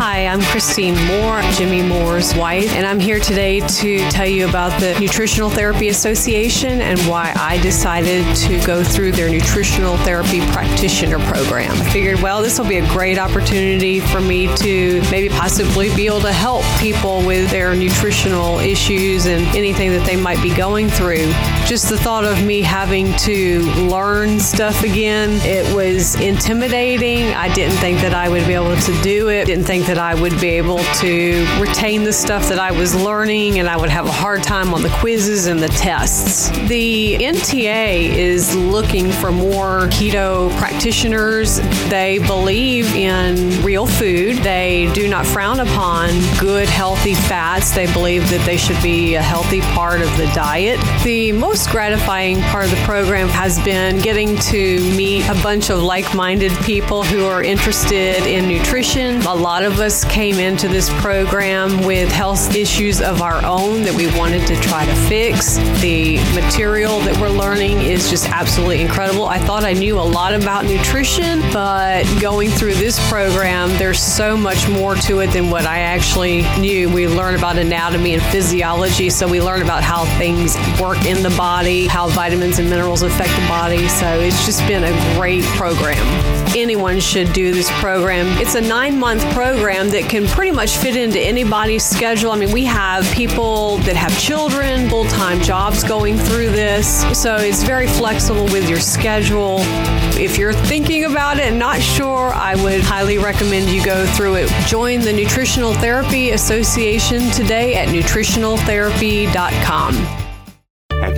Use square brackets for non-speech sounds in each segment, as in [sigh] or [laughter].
Hi, I'm Christine Moore, Jimmy Moore's wife, and I'm here today to tell you about the Nutritional Therapy Association and why I decided to go through their Nutritional Therapy Practitioner Program. I figured, well, this will be a great opportunity for me to maybe possibly be able to help people with their nutritional issues and anything that they might be going through. Just the thought of me having to learn stuff again, it was intimidating. I didn't think that I would be able to do it. Didn't think that I would be able to retain the stuff that I was learning, and I would have a hard time on the quizzes and the tests. The NTA is looking for more keto practitioners. They believe in real food. They do not frown upon good, healthy fats. They believe that they should be a healthy part of the diet. The most gratifying part of the program has been getting to meet a bunch of like minded people who are interested in nutrition. A lot of us came into this program with health issues of our own that we wanted to try to fix. The material that we're learning is just absolutely incredible. I thought I knew a lot about nutrition, but going through this program, there's so much more to it than what I actually knew. We learn about anatomy and physiology, so we learn about how things work in the body, how vitamins and minerals affect the body. So it's just been a great program. Anyone should do this program. It's a nine month program that can pretty much fit into anybody's schedule. I mean, we have people that have children, full time jobs going through this. So it's very flexible with your schedule. If you're thinking about it and not sure, I would highly recommend you go through it. Join the Nutritional Therapy Association today at nutritionaltherapy.com.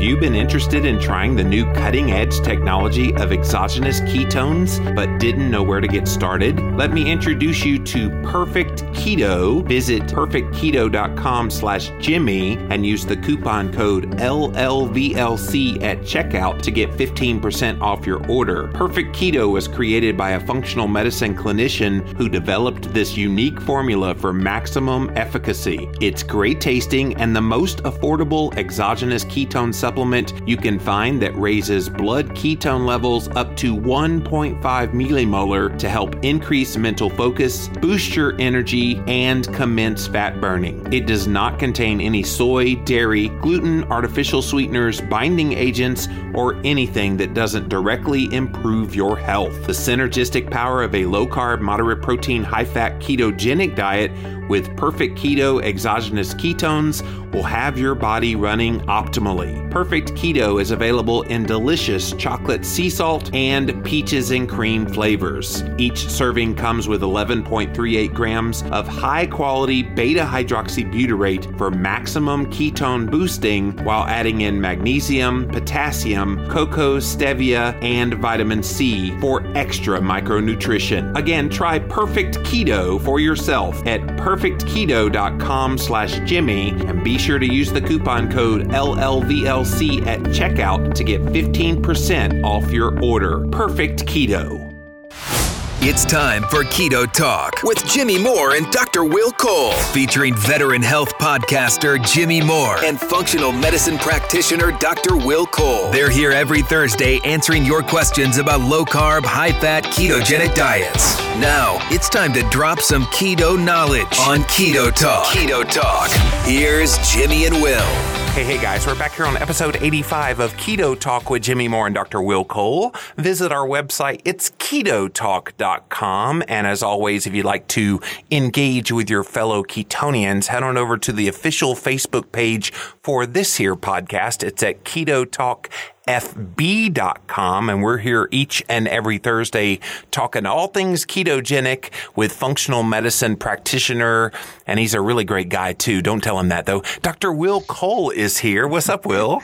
Have you been interested in trying the new cutting edge technology of exogenous ketones but didn't know where to get started? Let me introduce you to Perfect Keto. Visit perfectketo.com slash Jimmy and use the coupon code LLVLC at checkout to get 15% off your order. Perfect Keto was created by a functional medicine clinician who developed this unique formula for maximum efficacy. It's great tasting and the most affordable exogenous ketone supplement you can find that raises blood ketone levels up to 1.5 millimolar to help increase mental focus, boost your energy, and commence fat burning. It does not contain any soy, dairy, gluten, artificial sweeteners, binding agents, or anything that doesn't directly improve your health. The synergistic power of a low carb, moderate protein, high fat ketogenic diet with perfect keto exogenous ketones will have your body running optimally. Perfect Keto is available in delicious chocolate sea salt and peaches and cream flavors. Each serving comes with 11.38 grams of high quality beta hydroxybutyrate for maximum ketone boosting while adding in magnesium, potassium, cocoa, stevia, and vitamin C for extra micronutrition. Again, try Perfect Keto for yourself at perfectketo.com slash Jimmy and be sure to use the coupon code LLVLC at checkout to get 15% off your order. Perfect Keto. It's time for Keto Talk with Jimmy Moore and Dr. Will Cole, featuring veteran health podcaster Jimmy Moore and functional medicine practitioner Dr. Will Cole. They're here every Thursday answering your questions about low carb, high fat, ketogenic diets. Now, it's time to drop some keto knowledge on Keto Talk. Keto Talk. Here's Jimmy and Will. Hey, hey guys, we're back here on episode 85 of Keto Talk with Jimmy Moore and Dr. Will Cole. Visit our website, it's ketotalk.com. And as always, if you'd like to engage with your fellow ketonians, head on over to the official Facebook page for this here podcast. It's at Keto Talk fb.com and we're here each and every Thursday talking all things ketogenic with functional medicine practitioner and he's a really great guy too. Don't tell him that though. Dr. Will Cole is here. What's up, Will?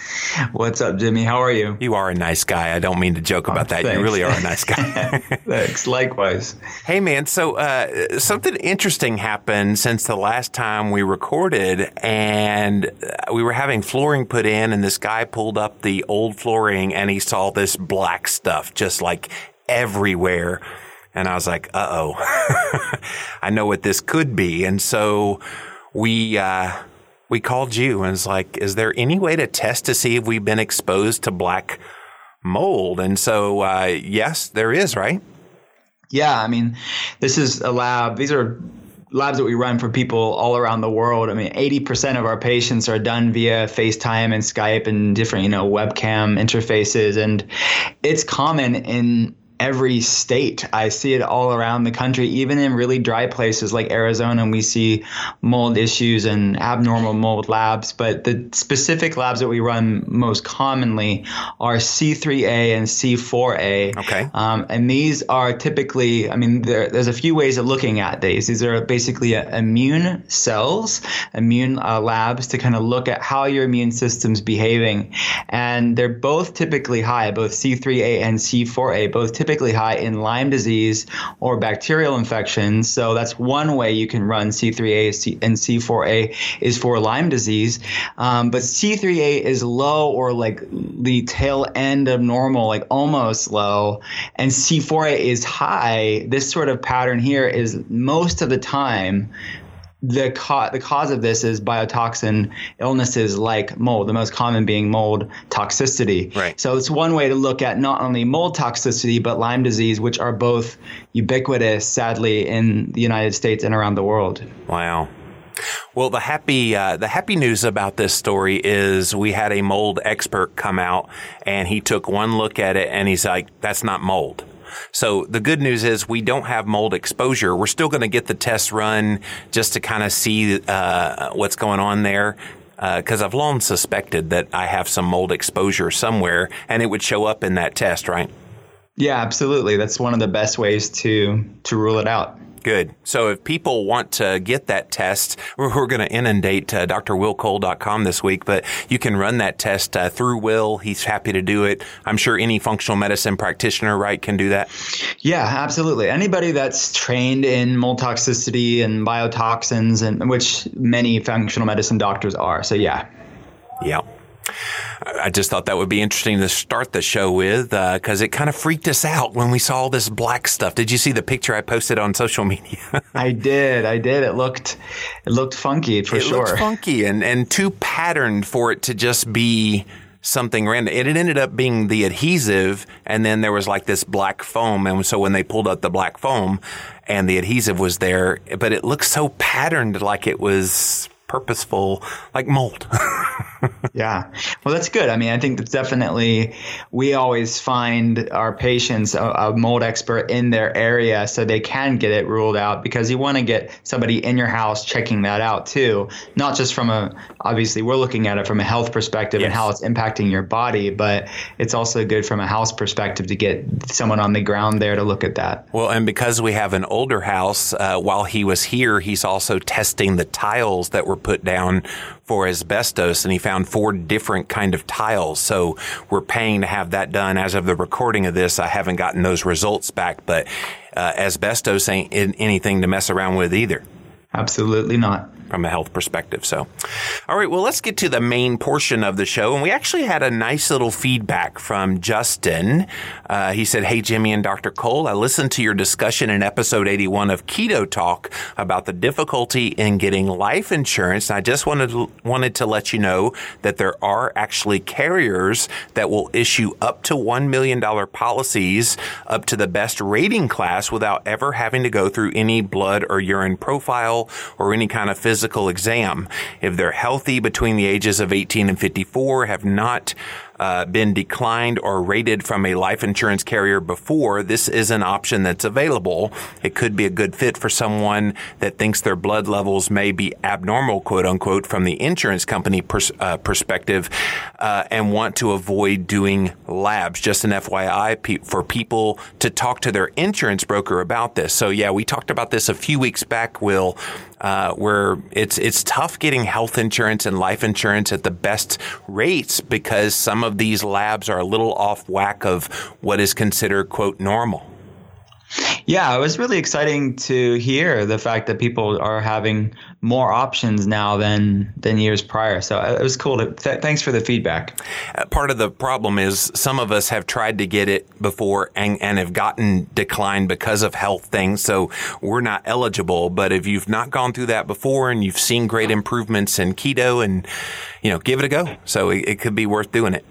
What's up, Jimmy? How are you? You are a nice guy. I don't mean to joke about oh, that. You really are a nice guy. [laughs] thanks. Likewise. Hey man, so uh, something interesting happened since the last time we recorded and we were having flooring put in and this guy pulled up the old flooring and he saw this black stuff just like everywhere. And I was like, uh oh, [laughs] I know what this could be. And so we, uh, we called you and it's like, is there any way to test to see if we've been exposed to black mold? And so, uh, yes, there is, right? Yeah. I mean, this is a lab. These are labs that we run for people all around the world. I mean, 80% of our patients are done via FaceTime and Skype and different, you know, webcam interfaces. And it's common in every state. I see it all around the country, even in really dry places like Arizona, and we see mold issues and abnormal mold labs. But the specific labs that we run most commonly are C3A and C4A. Okay. Um, and these are typically, I mean, there, there's a few ways of looking at these. These are basically immune cells, immune uh, labs to kind of look at how your immune system's behaving. And they're both typically high, both C3A and C4A, both typically typically high in Lyme disease or bacterial infections. So that's one way you can run C3A and C4A is for Lyme disease. Um, but C3A is low or like the tail end of normal, like almost low. And C4A is high. This sort of pattern here is most of the time the, co- the cause of this is biotoxin illnesses like mold, the most common being mold toxicity. Right. So it's one way to look at not only mold toxicity, but Lyme disease, which are both ubiquitous, sadly, in the United States and around the world. Wow. Well, the happy uh, the happy news about this story is we had a mold expert come out and he took one look at it and he's like, "That's not mold." So the good news is we don't have mold exposure. We're still going to get the test run just to kind of see uh, what's going on there because uh, I've long suspected that I have some mold exposure somewhere, and it would show up in that test, right? Yeah, absolutely. That's one of the best ways to to rule it out. Good. So if people want to get that test, we're, we're going to inundate uh, drwillcole.com this week, but you can run that test uh, through Will. He's happy to do it. I'm sure any functional medicine practitioner, right, can do that. Yeah, absolutely. Anybody that's trained in mold toxicity and biotoxins, and which many functional medicine doctors are. So yeah. Yeah. I just thought that would be interesting to start the show with because uh, it kind of freaked us out when we saw all this black stuff. Did you see the picture I posted on social [laughs] media? I did. I did. It looked it looked funky for it sure. Funky and and too patterned for it to just be something random. It ended up being the adhesive, and then there was like this black foam. And so when they pulled up the black foam, and the adhesive was there, but it looked so patterned, like it was purposeful, like mold. [laughs] yeah. Well, that's good. I mean, I think that's definitely, we always find our patients a, a, mold expert in their area so they can get it ruled out because you want to get somebody in your house checking that out too. Not just from a, obviously, we're looking at it from a health perspective yes. and how it's impacting your body, but it's also good from a house perspective to get someone on the ground there to look at that. Well, and because we have an older house, uh, while he was here, he's also testing the tiles that were put down for asbestos and he found four different kind of tiles. So we're paying to have that done. As of the recording of this, I haven't gotten those results back, but uh, asbestos ain't anything to mess around with either. Absolutely not from a health perspective. So, all right, well, let's get to the main portion of the show. And we actually had a nice little feedback from Justin. Uh, he said, Hey, Jimmy and Dr. Cole, I listened to your discussion in episode 81 of Keto Talk about the difficulty in getting life insurance. And I just wanted to, wanted to let you know that there are actually carriers that will issue up to $1 million policies up to the best rating class without ever having to go through any blood or urine profile or any kind of physical physical exam. If they're healthy between the ages of 18 and 54, have not uh, been declined or rated from a life insurance carrier before, this is an option that's available. It could be a good fit for someone that thinks their blood levels may be abnormal, quote unquote, from the insurance company pers- uh, perspective, uh, and want to avoid doing labs. Just an FYI pe- for people to talk to their insurance broker about this. So yeah, we talked about this a few weeks back, Will, uh, where it's it's tough getting health insurance and life insurance at the best rates because some of these labs are a little off whack of what is considered quote normal. Yeah, it was really exciting to hear the fact that people are having more options now than than years prior. So uh, it was cool. To, th- thanks for the feedback. Uh, part of the problem is some of us have tried to get it before and, and have gotten declined because of health things. So we're not eligible. But if you've not gone through that before and you've seen great improvements in keto and you know, give it a go. So it, it could be worth doing it.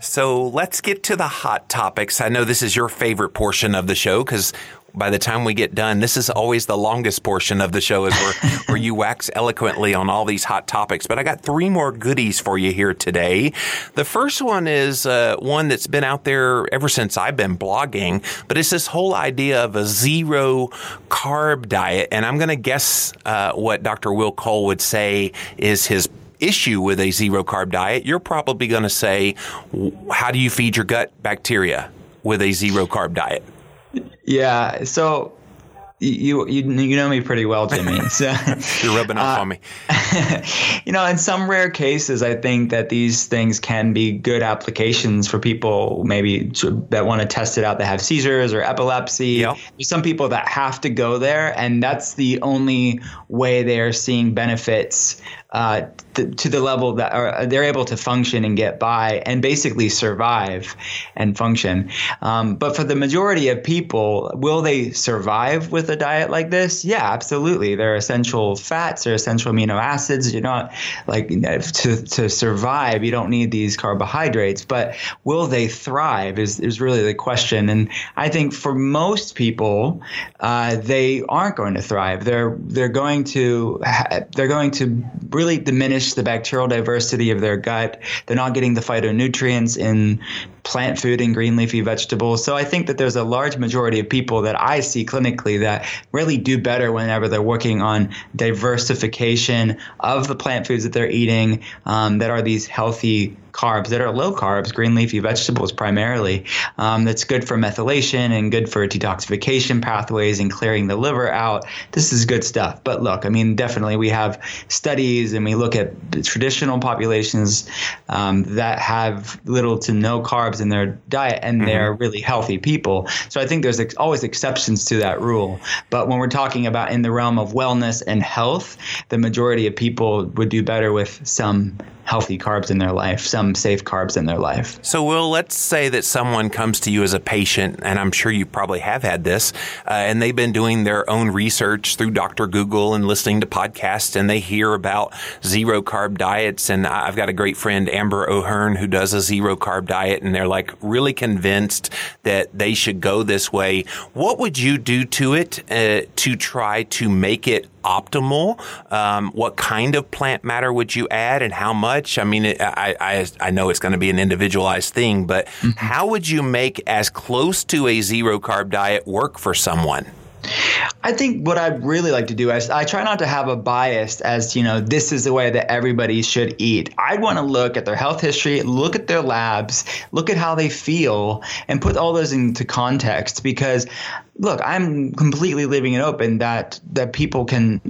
So let's get to the hot topics. I know this is your favorite portion of the show because by the time we get done, this is always the longest portion of the show is where, [laughs] where you wax eloquently on all these hot topics. But I got three more goodies for you here today. The first one is uh, one that's been out there ever since I've been blogging, but it's this whole idea of a zero carb diet. And I'm going to guess uh, what Dr. Will Cole would say is his issue with a zero carb diet. You're probably going to say, how do you feed your gut bacteria with a zero carb diet? Yeah. So you you you know me pretty well, Jimmy. [laughs] So you're rubbing off uh, on me. [laughs] you know, in some rare cases, I think that these things can be good applications for people maybe to, that want to test it out that have seizures or epilepsy. Yep. There's some people that have to go there, and that's the only way they are seeing benefits uh, th- to the level that are, they're able to function and get by and basically survive and function. Um, but for the majority of people, will they survive with a diet like this? Yeah, absolutely. They're essential fats, they're essential amino acids. You're not like to, to survive, you don't need these carbohydrates. But will they thrive is, is really the question. And I think for most people, uh, they aren't going to thrive. They're they're going to they're going to really diminish the bacterial diversity of their gut. They're not getting the phytonutrients in plant food and green leafy vegetables. So I think that there's a large majority of people that I see clinically that really do better whenever they're working on diversification of the plant foods that they're eating um, that are these healthy carbs that are low carbs, green leafy vegetables primarily. Um, that's good for methylation and good for detoxification pathways and clearing the liver out. This is good stuff. But look, I mean, definitely we have studies and we look at traditional populations um, that have little to no carbs in their diet and mm-hmm. they're really healthy people. So I think there's ex- always exceptions to that rule. But when we're talking about in the realm of wellness and health, the majority of people would do better with some healthy carbs in their life, some safe carbs in their life. So, Will, let's say that someone comes to you as a patient, and I'm sure you probably have had this, uh, and they've been doing their own research through Dr. Google and listening to podcasts, and they hear about zero carb diets. And I've got a great friend, Amber O'Hearn, who does a zero carb diet, and they're like really convinced that they should go this way. What would you do to it uh, to try to make it optimal? Um, what kind of plant matter would you add and how much? I mean, it, I, I, I, know it's going to be an individualized thing, but mm-hmm. how would you make as close to a zero carb diet work for someone? I think what I'd really like to do is I try not to have a bias as you know this is the way that everybody should eat. I'd want to look at their health history, look at their labs, look at how they feel, and put all those into context because look, I'm completely leaving it open that that people can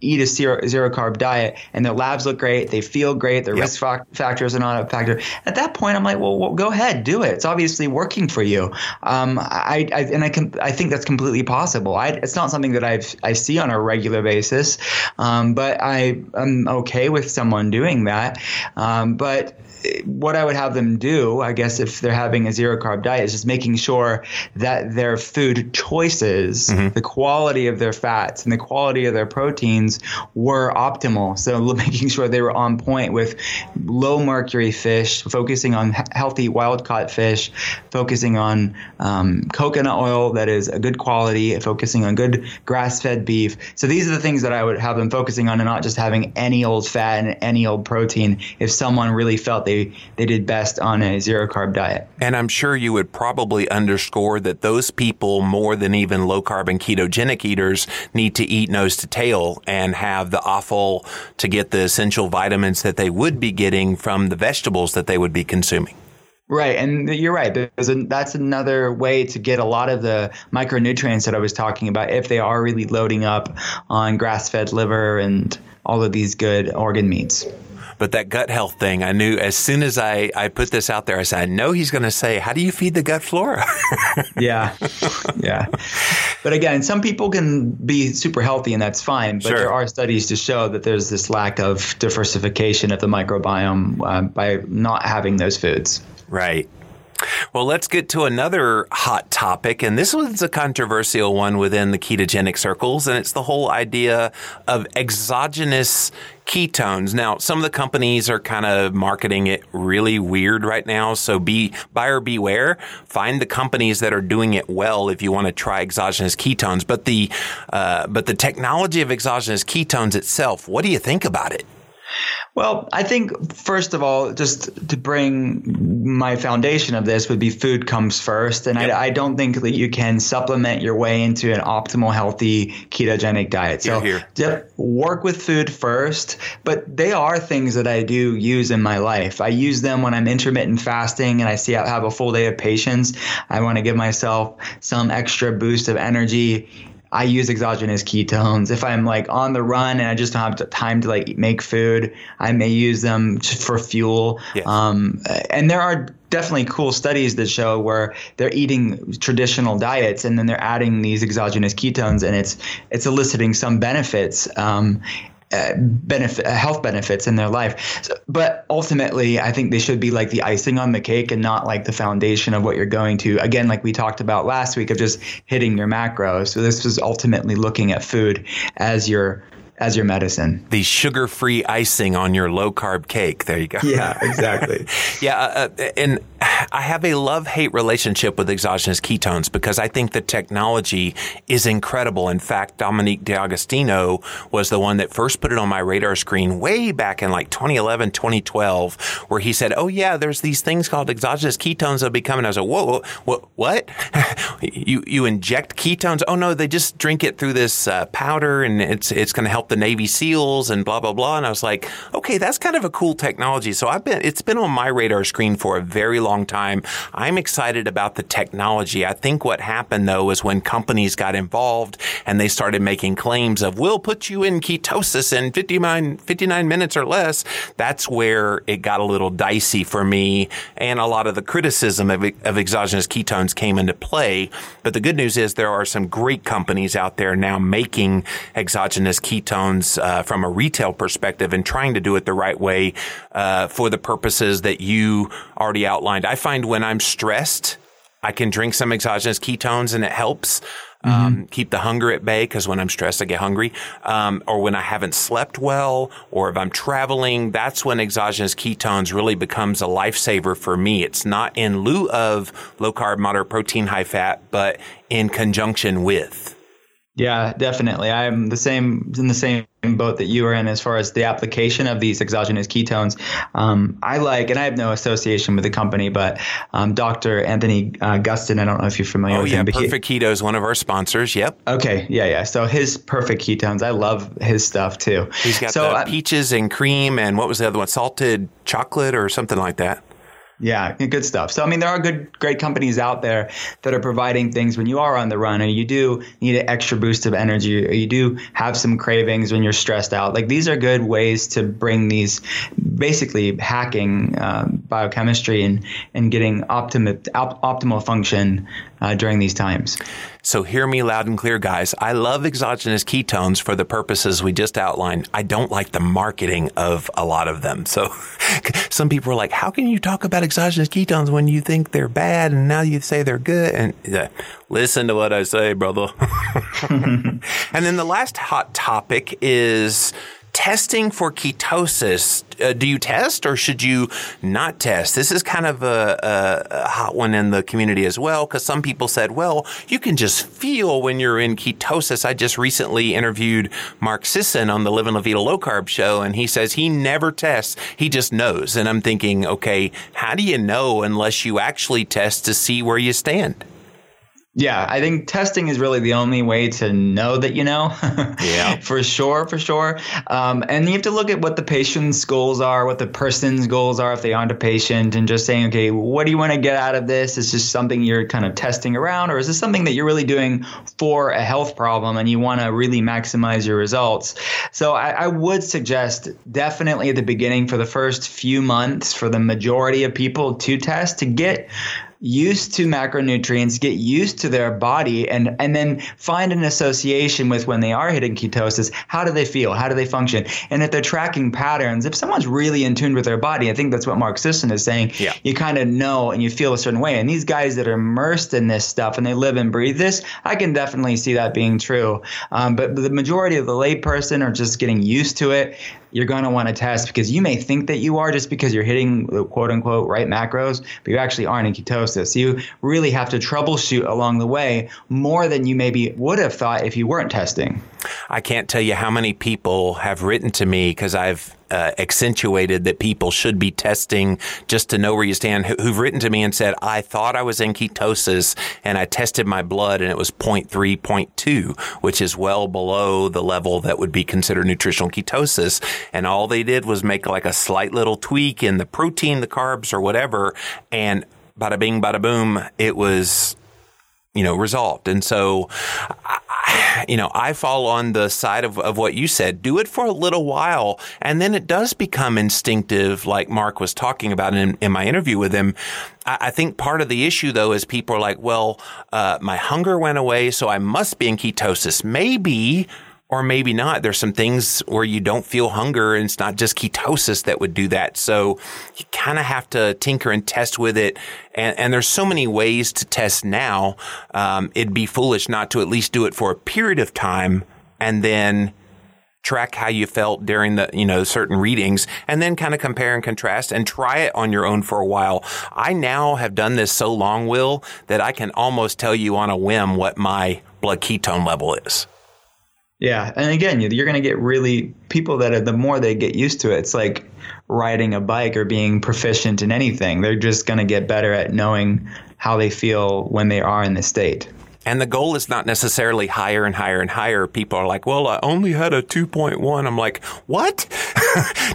eat a zero, zero carb diet and their labs look great, they feel great, their yep. risk fa- factors are not a factor. At that point, I'm like, well, well, go ahead, do it. It's obviously working for you. Um, I, I and I can I think that's completely possible. I, it's not something that I've I see on a regular basis, um, but I am okay with someone doing that. Um, but what I would have them do, I guess, if they're having a zero carb diet, is just making sure that their food choices, mm-hmm. the quality of their fats and the quality of their proteins were optimal. So [laughs] making sure they were on point with low mercury fish, focusing on healthy wild caught fish, focusing on um, coconut oil that is a good quality, focusing on good grass fed beef. So these are the things that I would have them focusing on and not just having any old fat and any old protein if someone really felt they they they did best on a zero carb diet. And I'm sure you would probably underscore that those people more than even low carb and ketogenic eaters need to eat nose to tail and have the offal to get the essential vitamins that they would be getting from the vegetables that they would be consuming. Right, and you're right. A, that's another way to get a lot of the micronutrients that I was talking about if they are really loading up on grass-fed liver and all of these good organ meats. But that gut health thing, I knew as soon as I, I put this out there, I said, I know he's going to say, How do you feed the gut flora? [laughs] yeah. Yeah. But again, some people can be super healthy and that's fine. But sure. there are studies to show that there's this lack of diversification of the microbiome uh, by not having those foods. Right. Well, let's get to another hot topic. And this was a controversial one within the ketogenic circles. And it's the whole idea of exogenous ketones. Now, some of the companies are kind of marketing it really weird right now. So be buyer beware. Find the companies that are doing it well if you want to try exogenous ketones. But the uh, but the technology of exogenous ketones itself, what do you think about it? Well, I think first of all, just to bring my foundation of this would be food comes first, and yep. I, I, don't think that you can supplement your way into an optimal, healthy ketogenic diet. So here, here. work with food first, but they are things that I do use in my life. I use them when I'm intermittent fasting and I see I have a full day of patience. I want to give myself some extra boost of energy I use exogenous ketones. If I'm like on the run and I just don't have time to like make food, I may use them for fuel. Yes. Um, and there are definitely cool studies that show where they're eating traditional diets and then they're adding these exogenous ketones and it's it's eliciting some benefits. Um, uh, benefit uh, health benefits in their life so, but ultimately i think they should be like the icing on the cake and not like the foundation of what you're going to again like we talked about last week of just hitting your macros so this was ultimately looking at food as your as your medicine. The sugar free icing on your low carb cake. There you go. Yeah, exactly. [laughs] yeah. Uh, uh and I have a love hate relationship with exogenous ketones because I think the technology is incredible. In fact, Dominic D'Agostino was the one that first put it on my radar screen way back in like 2011, 2012, where he said, Oh, yeah, there's these things called exogenous ketones that will be coming. I was like, Whoa, what? what? [laughs] you, you inject ketones? Oh, no, they just drink it through this uh, powder and it's, it's going to help the Navy SEALs and blah, blah, blah. And I was like, okay, that's kind of a cool technology. So I've been, it's been on my radar screen for a very long time. I'm excited about the technology. I think what happened though is when companies got involved and they started making claims of, we'll put you in ketosis in 59, 59 minutes or less. That's where it got a little dicey for me. And a lot of the criticism of, of exogenous ketones came into play. But the good news is there are some great companies out there now making exogenous ketones uh, from a retail perspective and trying to do it the right way uh, for the purposes that you already outlined. I find when I'm stressed, I can drink some exogenous ketones and it helps. Um, mm-hmm. keep the hunger at bay because when I'm stressed, I get hungry. Um, or when I haven't slept well, or if I'm traveling, that's when exogenous ketones really becomes a lifesaver for me. It's not in lieu of low carb, moderate protein, high fat, but in conjunction with. Yeah, definitely. I'm the same in the same boat that you are in as far as the application of these exogenous ketones. Um, I like, and I have no association with the company, but um, Dr. Anthony uh, Gustin. I don't know if you're familiar oh, with yeah, him. Perfect he, Keto is one of our sponsors. Yep. Okay. Yeah, yeah. So his Perfect Ketones, I love his stuff too. He's got so, the uh, peaches and cream, and what was the other one? Salted chocolate or something like that. Yeah, good stuff. So, I mean, there are good, great companies out there that are providing things when you are on the run and you do need an extra boost of energy or you do have some cravings when you're stressed out. Like, these are good ways to bring these basically hacking uh, biochemistry and, and getting optimal, op- optimal function uh, during these times. So hear me loud and clear, guys. I love exogenous ketones for the purposes we just outlined. I don't like the marketing of a lot of them. So [laughs] some people are like, how can you talk about exogenous ketones when you think they're bad and now you say they're good? And listen to what I say, brother. [laughs] [laughs] and then the last hot topic is testing for ketosis, uh, do you test or should you not test? This is kind of a, a, a hot one in the community as well, because some people said, well, you can just feel when you're in ketosis. I just recently interviewed Mark Sisson on the Living La Vida Low Carb show, and he says he never tests, he just knows. And I'm thinking, okay, how do you know unless you actually test to see where you stand? Yeah, I think testing is really the only way to know that you know. yeah. [laughs] For sure, for sure. Um, and you have to look at what the patient's goals are, what the person's goals are if they aren't a patient, and just saying, okay, what do you want to get out of this? Is this something you're kind of testing around, or is this something that you're really doing for a health problem and you want to really maximize your results? So I, I would suggest definitely at the beginning for the first few months for the majority of people to test to get used to macronutrients, get used to their body, and and then find an association with when they are hitting ketosis. How do they feel? How do they function? And if they're tracking patterns, if someone's really in tune with their body, I think that's what Mark Sisson is saying. Yeah. You kind of know and you feel a certain way. And these guys that are immersed in this stuff and they live and breathe this, I can definitely see that being true. Um, but the majority of the layperson are just getting used to it you're going to want to test because you may think that you are just because you're hitting the quote unquote right macros, but you actually aren't in ketosis. So you really have to troubleshoot along the way more than you maybe would have thought if you weren't testing. I can't tell you how many people have written to me because I've uh, accentuated that people should be testing just to know where you stand, who've written to me and said, I thought I was in ketosis and I tested my blood and it was 0.3, 0.2, which is well below the level that would be considered nutritional ketosis. And all they did was make like a slight little tweak in the protein, the carbs, or whatever. And bada bing, bada boom, it was you know, resolved. And so, [sighs] you know, I fall on the side of, of what you said. Do it for a little while. And then it does become instinctive, like Mark was talking about in, in my interview with him. I, I, think part of the issue, though, is people are like, well, uh, my hunger went away, so I must be in ketosis. Maybe or maybe not. There's some things where you don't feel hunger and it's not just ketosis that would do that. So you kind of have to tinker and test with it. And, and there's so many ways to test now. Um, it'd be foolish not to at least do it for a period of time and then track how you felt during the, you know, certain readings and then kind of compare and contrast and try it on your own for a while. I now have done this so long, Will, that I can almost tell you on a whim what my blood ketone level is. Yeah, and again, you're going to get really people that are the more they get used to it. It's like riding a bike or being proficient in anything. They're just going to get better at knowing how they feel when they are in the state. And the goal is not necessarily higher and higher and higher. People are like, well, I only had a 2.1. I'm like, what? [laughs]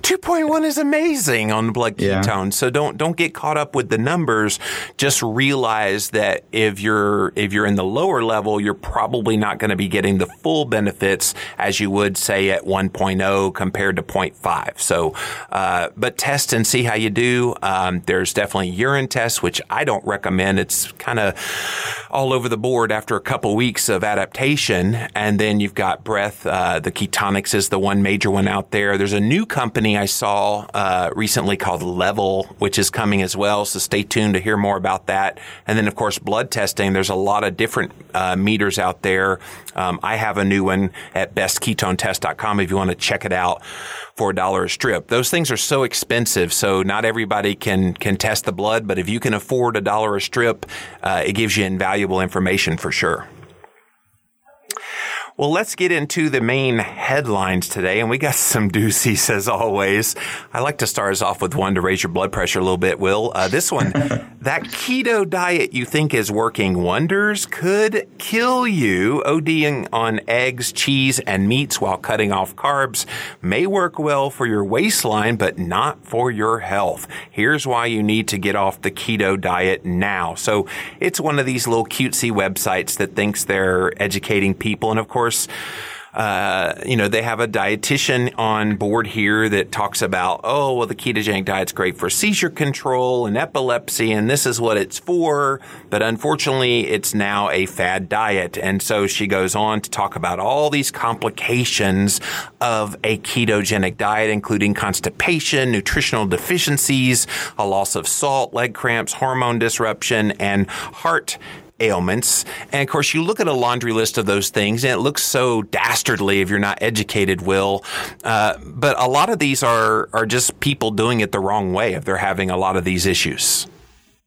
2.1 is amazing on the blood ketone. Yeah. So don't, don't get caught up with the numbers. Just realize that if you're, if you're in the lower level, you're probably not going to be getting the full benefits as you would say at 1.0 compared to 0.5. So, uh, but test and see how you do. Um, there's definitely urine tests, which I don't recommend. It's kind of all over the board after a couple weeks of adaptation. And then you've got breath. Uh, the Ketonix is the one major one out there. There's a new company I saw uh, recently called LEVL, which is coming as well. So stay tuned to hear more about that. And then, of course, blood testing. There's a lot of different uh, meters out there. Um, I have a new one at bestketonetest.com if you want to check it out for a dollar a strip. Those things are so expensive, so not everybody can can test the blood. But if you can afford a dollar a strip, uh, it gives you invaluable information for sure. Well, let's get into the main headlines today, and we got [laughs] some doozies as always. I like to start us off with one to raise your blood pressure a little bit, Will. Uh, this one, [laughs] that keto diet you think is working wonders could kill you. ODing on eggs, cheese, and meats while cutting off carbs may work well for your waistline, but not for your health. Here's why you need to get off the keto diet now. So it's one of these little cutesy websites that thinks they're educating people, and of course course, uh, you know, they have a dietitian on board here that talks about, oh, well, the ketogenic diet's great for seizure control and epilepsy, and this is what it's for. But unfortunately, it's now a fad diet. And so she goes on to talk about all these complications of a ketogenic diet, including constipation, nutritional deficiencies, a loss of salt, leg cramps, hormone disruption, and heart ailments. And of course, you look at a laundry list of those things and it looks so dastardly if you're not educated, Will. Uh, but a lot of these are, are just people doing it the wrong way if they're having a lot of these issues.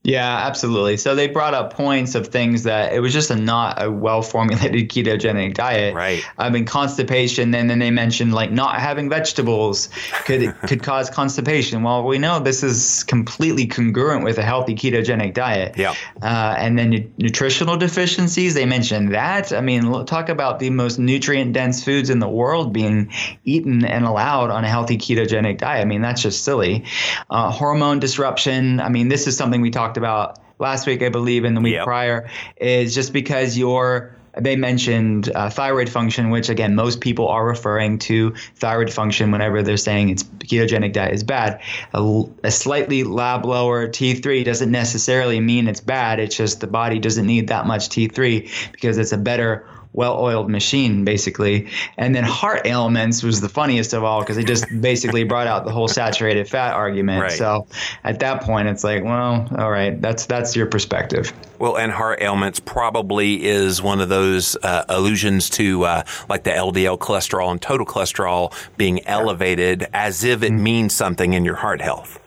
Yeah, absolutely. So they brought up points of things that it was just a not a well formulated [laughs] ketogenic diet. Right. I mean constipation, and then they mentioned like not having vegetables could [laughs] could cause constipation. Well, we know this is completely congruent with a healthy ketogenic diet. Yeah. Uh, and then nu- nutritional deficiencies, they mentioned that. I mean, talk about the most nutrient dense foods in the world being eaten and allowed on a healthy ketogenic diet. I mean, that's just silly. Uh, hormone disruption. I mean, this is something we talk talked about last week, I believe, and the week yep. prior, is just because your they mentioned uh, thyroid function, which again, most people are referring to thyroid function whenever they're saying it's ketogenic diet is bad. A, a, slightly lab lower T3 doesn't necessarily mean it's bad. It's just the body doesn't need that much T3 because it's a better well-oiled machine basically. And then heart ailments was the funniest of all because he just [laughs] basically brought out the whole saturated fat argument. Right. so at that point it's like well all right that's that's your perspective. Well and heart ailments probably is one of those uh, allusions to uh, like the ldl cholesterol and total cholesterol being elevated as if it mm-hmm. means something in your heart health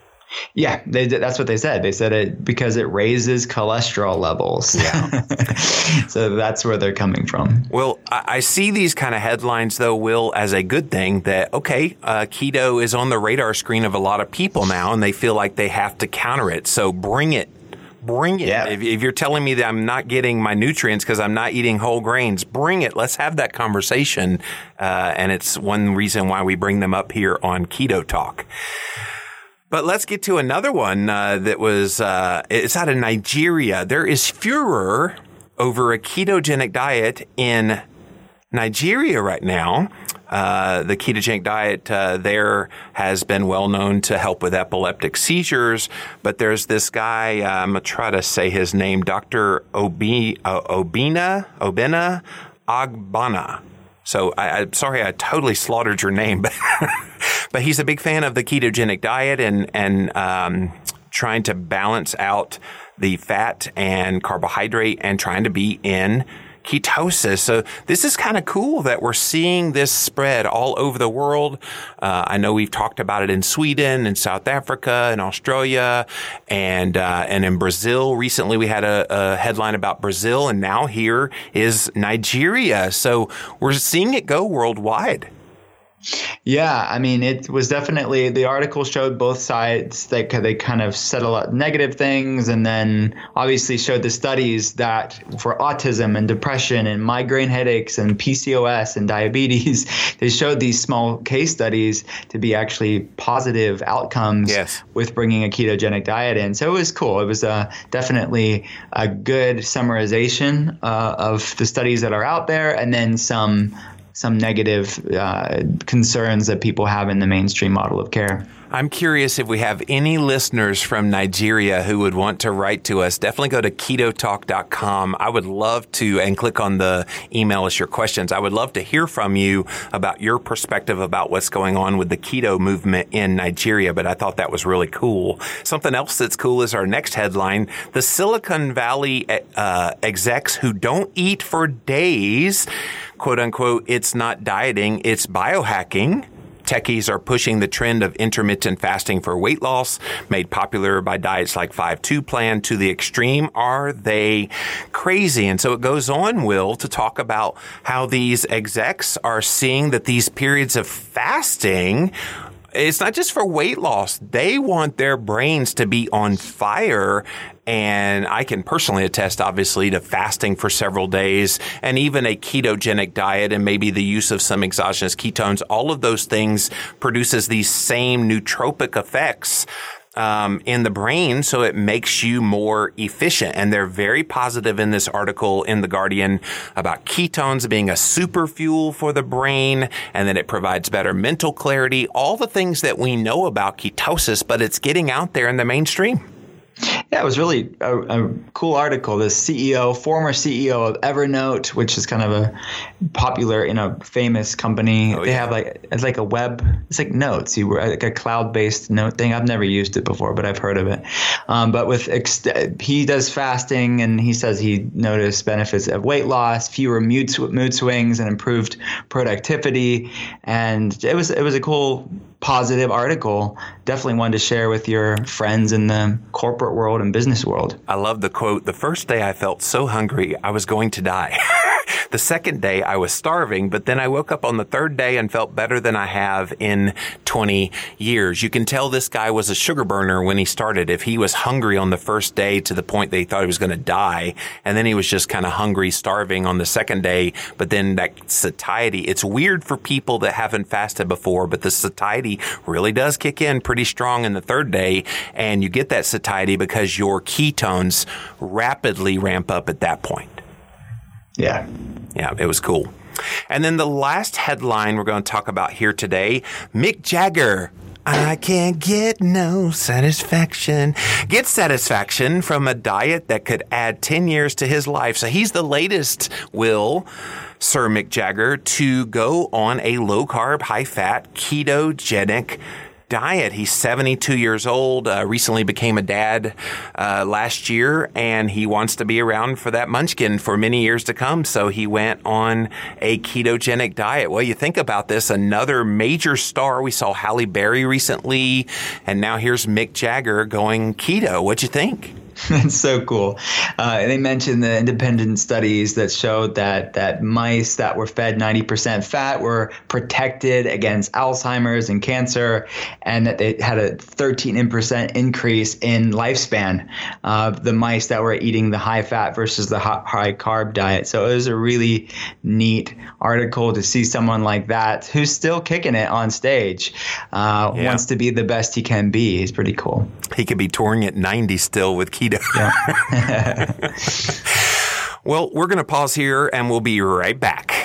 yeah, they that's what they said. They said it because it raises cholesterol levels. Yeah. [laughs] so that's where they're coming from. Well, I, see these kind of headlines though, Will, as a good thing that okay, uh, keto is on the radar screen of a lot of people now, and they feel like they have to counter it. So bring it. Bring it. Yeah. If, if you're telling me that I'm not getting my nutrients because I'm not eating whole grains, bring it. Let's have that conversation. Uh, and it's one reason why we bring them up here on Keto Talk. But let's get to another one uh, that was uh, it's out of Nigeria. There is furor over a ketogenic diet in Nigeria right now. Uh, the ketogenic diet uh, there has been well known to help with epileptic seizures, but there's this guy. Uh, I'm gonna try to say his name, Dr. Obi, uh, Obina Obina Agbana. So I, am sorry I totally slaughtered your name, [laughs] but but he's a big fan of the ketogenic diet and and um, trying to balance out the fat and carbohydrate and trying to be in ketosis. So this is kind of cool that we're seeing this spread all over the world. Uh, I know we've talked about it in Sweden and South Africa and Australia and uh, and in Brazil. Recently, we had a, a headline about Brazil, and now here is Nigeria. So we're seeing it go worldwide. Yeah, I mean, it was definitely the article showed both sides. They they kind of said a lot negative things, and then obviously showed the studies that for autism and depression and migraine headaches and PCOS and diabetes, [laughs] they showed these small case studies to be actually positive outcomes yes. with bringing a ketogenic diet in. So it was cool. It was uh, definitely a good summarization uh, of the studies that are out there, and then some some negative uh, concerns that people have in the mainstream model of care. I'm curious if we have any listeners from Nigeria who would want to write to us. Definitely go to ketotalk.com. I would love to, and click on the email us your questions. I would love to hear from you about your perspective about what's going on with the keto movement in Nigeria. But I thought that was really cool. Something else that's cool is our next headline. The Silicon Valley uh, execs who don't eat for days quote unquote, it's not dieting, it's biohacking. Techies are pushing the trend of intermittent fasting for weight loss, made popular by diets like 5-2 plan to the extreme. Are they crazy? And so it goes on, Will, to talk about how these execs are seeing that these periods of fasting it's not just for weight loss. They want their brains to be on fire. And I can personally attest, obviously, to fasting for several days and even a ketogenic diet and maybe the use of some exogenous ketones. All of those things produces these same nootropic effects um, in the brain, so it makes you more efficient. And they're very positive in this article in The Guardian about ketones being a super fuel for the brain and that it provides better mental clarity, all the things that we know about ketosis, but it's getting out there in the mainstream. Yeah, it was really a, a, cool article. The CEO, former CEO of Evernote, which is kind of a popular, you know, famous company. Oh, they yeah. have like it's like a web, it's like notes. You were like a cloud-based note thing. I've never used it before, but I've heard of it. Um, but with ex- he does fasting, and he says he noticed benefits of weight loss, fewer mood mood swings, and improved productivity. And it was it was a cool positive article. Definitely one to share with your friends in the corporate world and business world. I love the quote. The first day I felt so hungry, I was going to die. [laughs] The second day I was starving, but then I woke up on the third day and felt better than I have in 20 years. You can tell this guy was a sugar burner when he started. If he was hungry on the first day to the point that he thought he was going to die, and then he was just kind of hungry, starving on the second day, but then that satiety, it's weird for people that haven't fasted before, but the satiety really does kick in pretty strong in the third day, and you get that satiety because your ketones rapidly ramp up at that point. Yeah. Yeah, it was cool. And then the last headline we're going to talk about here today Mick Jagger. I can't get no satisfaction. Get satisfaction from a diet that could add 10 years to his life. So he's the latest, Will, Sir Mick Jagger, to go on a low carb, high fat, ketogenic diet. He's 72 years old, uh, recently became a dad uh, last year, and he wants to be around for that munchkin for many years to come. So he went on a ketogenic diet. Well, you think about this, another major star. We saw Halle Berry recently, and now here's Mick Jagger going keto. What'd you think? [laughs] That's so cool. Uh, they mentioned the independent studies that showed that that mice that were fed 90% fat were protected against Alzheimer's and cancer, and that they had a 13% increase in lifespan of the mice that were eating the high fat versus the high carb diet. So it was a really neat article to see someone like that who's still kicking it on stage, uh, yeah. wants to be the best he can be. He's pretty cool. He could be touring at 90 still with keto. Yeah. [laughs] [laughs] well, we're going to pause here and we'll be right back.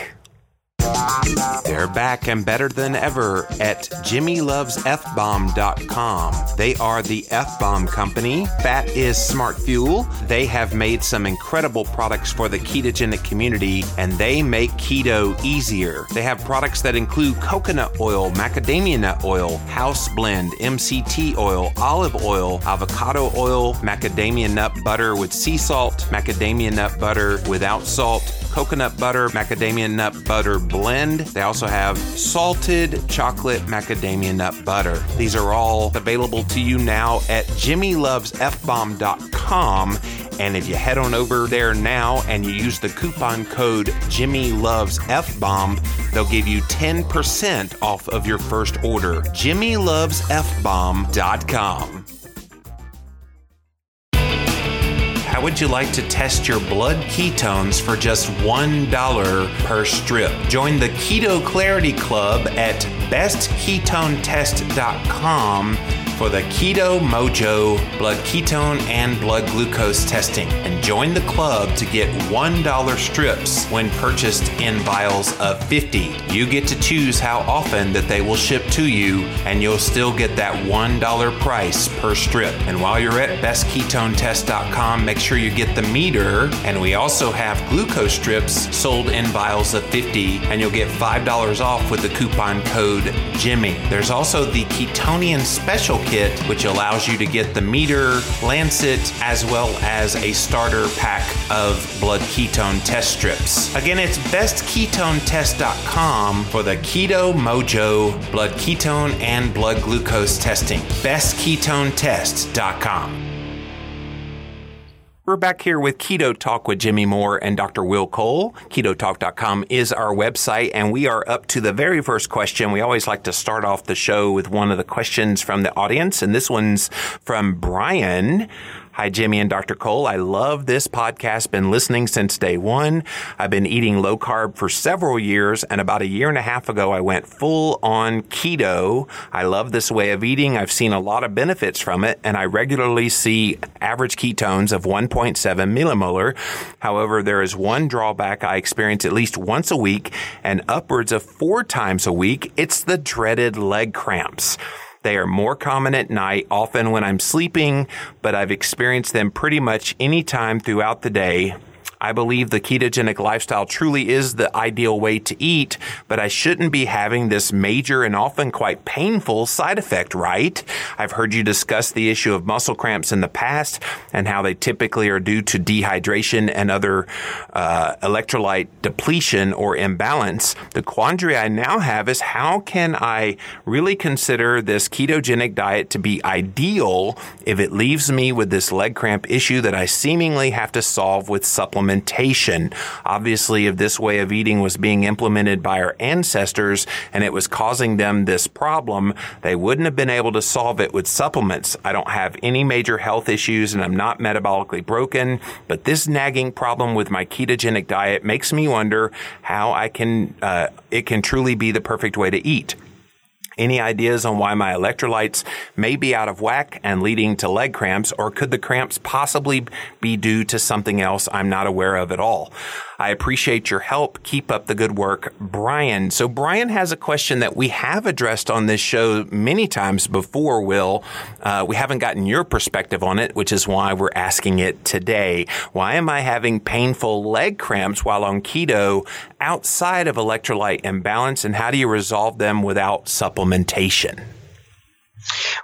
They're back and better than ever at JimmyLovesFBomb.com. They are the F Bomb company. Fat is smart fuel. They have made some incredible products for the ketogenic community and they make keto easier. They have products that include coconut oil, macadamia nut oil, house blend, MCT oil, olive oil, avocado oil, macadamia nut butter with sea salt, macadamia nut butter without salt, coconut butter, macadamia nut butter blend. They also have salted chocolate macadamia nut butter. These are all available to you now at jimmylovesfbomb.com. And if you head on over there now and you use the coupon code Jimmy Loves they'll give you 10% off of your first order. JimmyLovesFBomb.com. How would you like to test your blood ketones for just $1 per strip? Join the Keto Clarity Club at bestketonetest.com for the Keto Mojo blood ketone and blood glucose testing and join the club to get $1 strips when purchased in vials of 50. You get to choose how often that they will ship to you and you'll still get that $1 price per strip. And while you're at bestketonetest.com, make sure you get the meter and we also have glucose strips sold in vials of 50 and you'll get $5 off with the coupon code Jimmy. There's also the Ketonian Special kit, which allows you to get the meter, lancet, as well as a starter pack of blood ketone test strips. Again, it's bestketonetest.com for the Keto Mojo blood ketone and blood glucose testing. Bestketonetest.com. We're back here with Keto Talk with Jimmy Moore and Dr. Will Cole. KetoTalk.com is our website, and we are up to the very first question. We always like to start off the show with one of the questions from the audience, and this one's from Brian. Hi, Jimmy and Dr. Cole. I love this podcast. Been listening since day one. I've been eating low carb for several years, and about a year and a half ago, I went full on keto. I love this way of eating. I've seen a lot of benefits from it, and I regularly see average ketones of 1.7 millimolar. However, there is one drawback I experience at least once a week and upwards of four times a week. It's the dreaded leg cramps. They are more common at night, often when I'm sleeping, but I've experienced them pretty much any time throughout the day. I believe the ketogenic lifestyle truly is the ideal way to eat, but I shouldn't be having this major and often quite painful side effect, right? I've heard you discuss the issue of muscle cramps in the past and how they typically are due to dehydration and other uh, electrolyte depletion or imbalance. The quandary I now have is how can I really consider this ketogenic diet to be ideal if it leaves me with this leg cramp issue that I seemingly have to solve with supplements? Implementation. Obviously, if this way of eating was being implemented by our ancestors and it was causing them this problem, they wouldn't have been able to solve it with supplements. I don't have any major health issues and I'm not metabolically broken, but this nagging problem with my ketogenic diet makes me wonder how I can, uh, it can truly be the perfect way to eat. Any ideas on why my electrolytes may be out of whack and leading to leg cramps, or could the cramps possibly be due to something else I'm not aware of at all? I appreciate your help. Keep up the good work, Brian. So Brian has a question that we have addressed on this show many times before, Will. Uh, we haven't gotten your perspective on it, which is why we're asking it today. Why am I having painful leg cramps while on keto outside of electrolyte imbalance, and how do you resolve them without supplementation?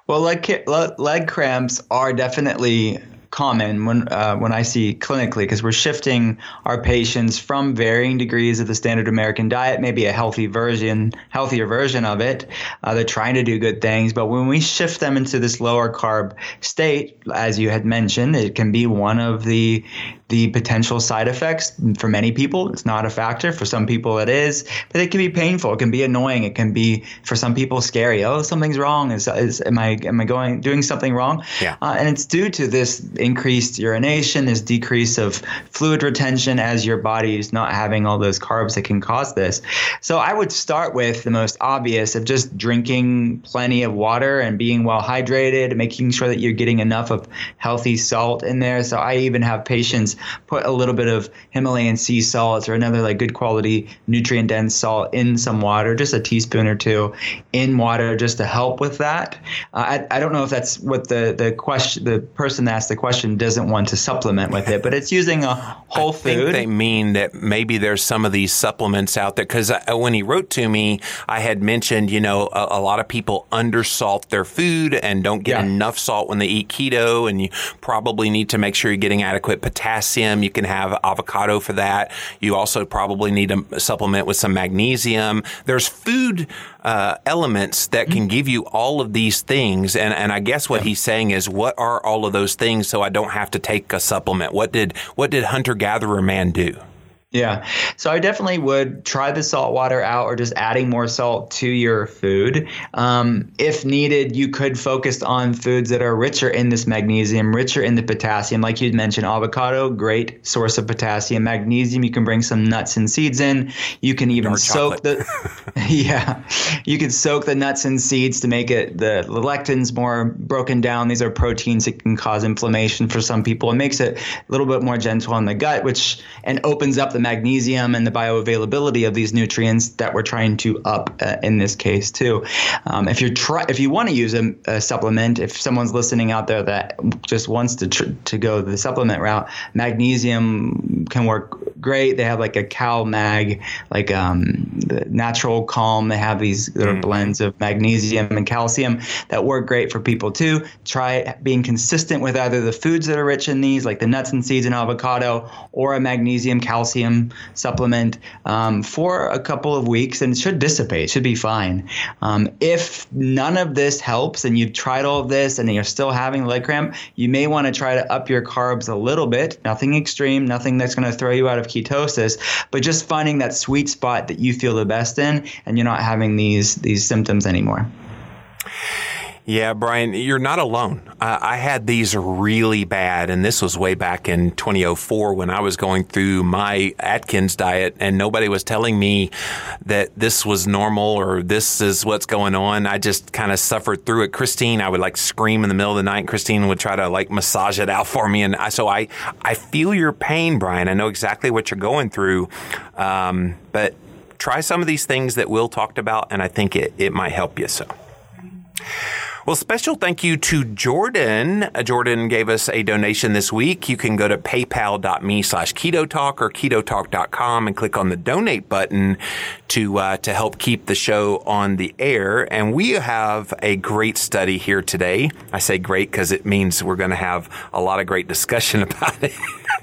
Well, leg, leg cramps are definitely common when uh, when I see clinically because we're shifting our patients from varying degrees of the standard American diet, maybe a healthy version, healthier version of it. Uh, they're trying to do good things, but when we shift them into this lower carb state, as you had mentioned, it can be one of the the potential side effects for many people. It's not a factor. For some people it is but it can be painful. It can be annoying. It can be for some people scary. Oh something's wrong. Is, is am i am i going doing something wrong? Yeah. Uh, and it's due to this increased urination this decrease of fluid retention as your body is not having all those carbs that can cause this. So i would start with the most obvious of just drinking plenty of water and being well hydrated making sure that you're getting enough of healthy salt in there. So i even have patients put a little bit of Himalayan sea salts or another like good quality nutrient dense salt in some water, just a teaspoon or two in water just to help with that. Uh, I, I don't know if that's what the, the question, the person that asked the question doesn't want to supplement with it, but it's using a whole I food. they mean that maybe there's some of these supplements out there because when he wrote to me, I had mentioned, you know, a, a lot of people undersalt their food and don't get yeah. enough salt when they eat keto, and you probably need to make sure you're getting adequate potassium potassium. You can have avocado for that. You also probably need to supplement with some magnesium. There's food uh, elements that can give you all of these things. And, and I guess what he's saying is, what are all of those things so I don't have to take a supplement? What did what did hunter gatherer man do? Yeah. So I definitely would try the salt water out or just adding more salt to your food. Um, if needed, you could focus on foods that are richer in this magnesium, richer in the potassium. Like you'd mentioned, avocado, great source of potassium. Magnesium, you can bring some nuts and seeds in. You can even soak the, [laughs] yeah, you can soak the nuts and seeds to make it the, the lectins more broken down. These are proteins that can cause inflammation for some people. It makes it a little bit more gentle on the gut, which and opens up the magnesium and the bioavailability of these nutrients that we're trying to up uh, in this case too. Um, if you're try if you want to use a, a, supplement, if someone's listening out there that just wants to tr- to go the supplement route, magnesium can work great. They have like a Cal Mag, like um, the Natural Calm. They have these mm. blends of magnesium and calcium that work great for people too. Try being consistent with either the foods that are rich in these, like the nuts and seeds and avocado, or a magnesium calcium supplement um, for a couple of weeks and it should dissipate, should be fine. Um, if none of this helps and you've tried all of this and you're still having leg cramp, you may want to try to up your carbs a little bit. Nothing extreme, nothing that's going to throw you out of ketosis, but just finding that sweet spot that you feel the best in and you're not having these these symptoms anymore. Yeah, Brian, you're not alone. Uh, I had these really bad, and this was way back in 2004 when I was going through my Atkins diet, and nobody was telling me that this was normal or this is what's going on. I just kind of suffered through it. Christine, I would like scream in the middle of the night. Christine would try to like massage it out for me, and I, so I I feel your pain, Brian. I know exactly what you're going through, um, but try some of these things that Will talked about, and I think it it might help you. So. Well, special thank you to Jordan. Uh, Jordan gave us a donation this week. You can go to paypal.me slash keto talk or ketotalk.com and click on the donate button to, uh, to help keep the show on the air. And we have a great study here today. I say great because it means we're going to have a lot of great discussion [laughs] about it.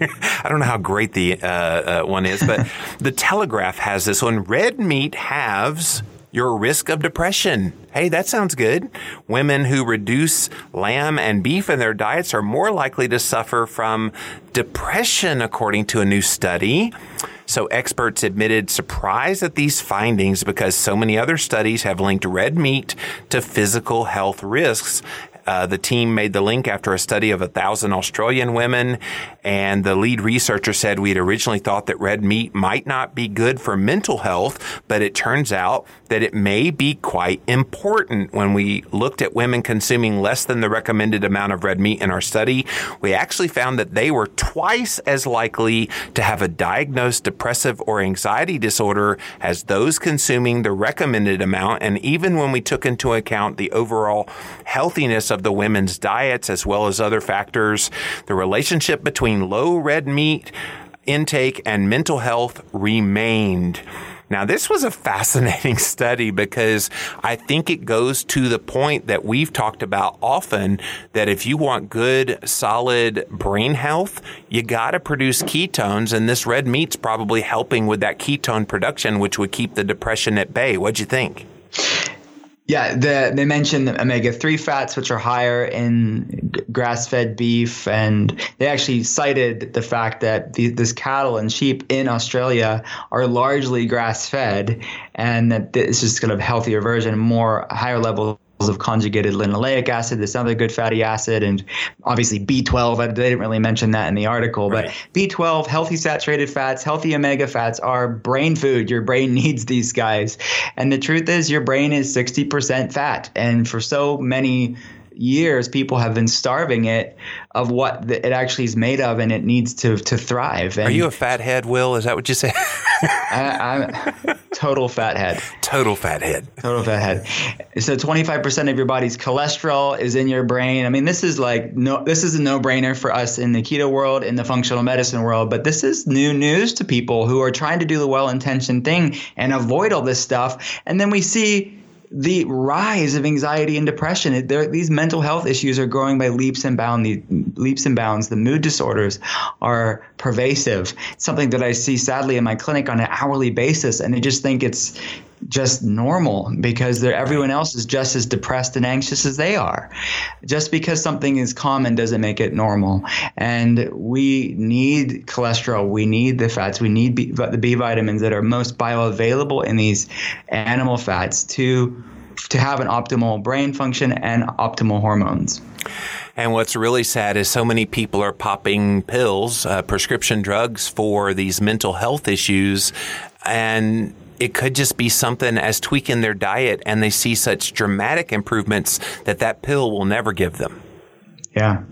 I don't know how great the uh, uh, one is, but the Telegraph has this one. Red meat halves your risk of depression. Hey, that sounds good. Women who reduce lamb and beef in their diets are more likely to suffer from depression, according to a new study. So experts admitted surprise at these findings because so many other studies have linked red meat to physical health risks Uh, the team made the link after a study of a thousand Australian women, and the lead researcher said we had originally thought that red meat might not be good for mental health, but it turns out that it may be quite important. When we looked at women consuming less than the recommended amount of red meat in our study, we actually found that they were twice as likely to have a diagnosed depressive or anxiety disorder as those consuming the recommended amount. And even when we took into account the overall healthiness of the women's diets as well as other factors, the relationship between low red meat intake and mental health remained. Now, this was a fascinating [laughs] study because I think it goes to the point that we've talked about often that if you want good, solid brain health, you got to produce ketones, and this red meat's probably helping with that ketone production, which would keep the depression at bay. What'd you think? Yeah, the, they mentioned the omega 3 fats, which are higher in grass fed beef. And they actually cited the fact that the, this cattle and sheep in Australia are largely grass fed, and that this is kind of healthier version, more higher level of conjugated linoleic acid, this other good fatty acid, and obviously B12. They didn't really mention that in the article, right. but B12, healthy saturated fats, healthy omega fats are brain food. Your brain [laughs] needs these guys. And the truth is, your brain is 60% fat. And for so many years, people have been starving it of what the, it actually is made of, and it needs to to thrive. And Are you a fathead, Will? Is that what you say? [laughs] I, am [laughs] total fathead. Total fathead. Total fathead. So 25% of your body's cholesterol is in your brain. I mean, this is like no, this is a no-brainer for us in the keto world, in the functional medicine world. But this is new news to people who are trying to do the well-intentioned thing and avoid all this stuff. And then we see the rise of anxiety and depression. these mental health issues are growing by leaps and bounds. The leaps and bounds. The mood disorders are pervasive. It's something that I see sadly in my clinic on an hourly basis, and I just think it's just normal because everyone else is just as depressed and anxious as they are. Just because something is common doesn't make it normal. And we need cholesterol, we need the fats, we need B, the B vitamins that are most bioavailable in these animal fats to to have an optimal brain function and optimal hormones. And what's really sad is so many people are popping pills, uh, prescription drugs for these mental health issues, and it could just be something as tweaking their diet and they see such dramatic improvements that that pill will never give them. Yeah,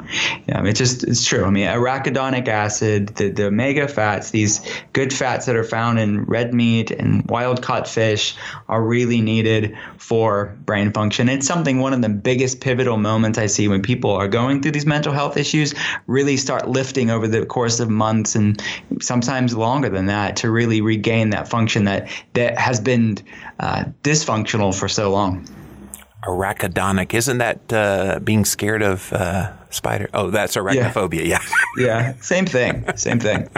yeah, it's just it's true. I mean, arachidonic acid, the, the omega fats, these good fats that are found in red meat and wild caught fish are really needed for brain function. It's something one of the biggest pivotal moments I see when people are going through these mental health issues really start lifting over the course of months and sometimes longer than that to really regain that function that that has been uh, dysfunctional for so long arachidonic. Isn't that uh, being scared of uh, spider? Oh, that's arachnophobia. Yeah. Yeah. [laughs] yeah. Same thing. Same thing.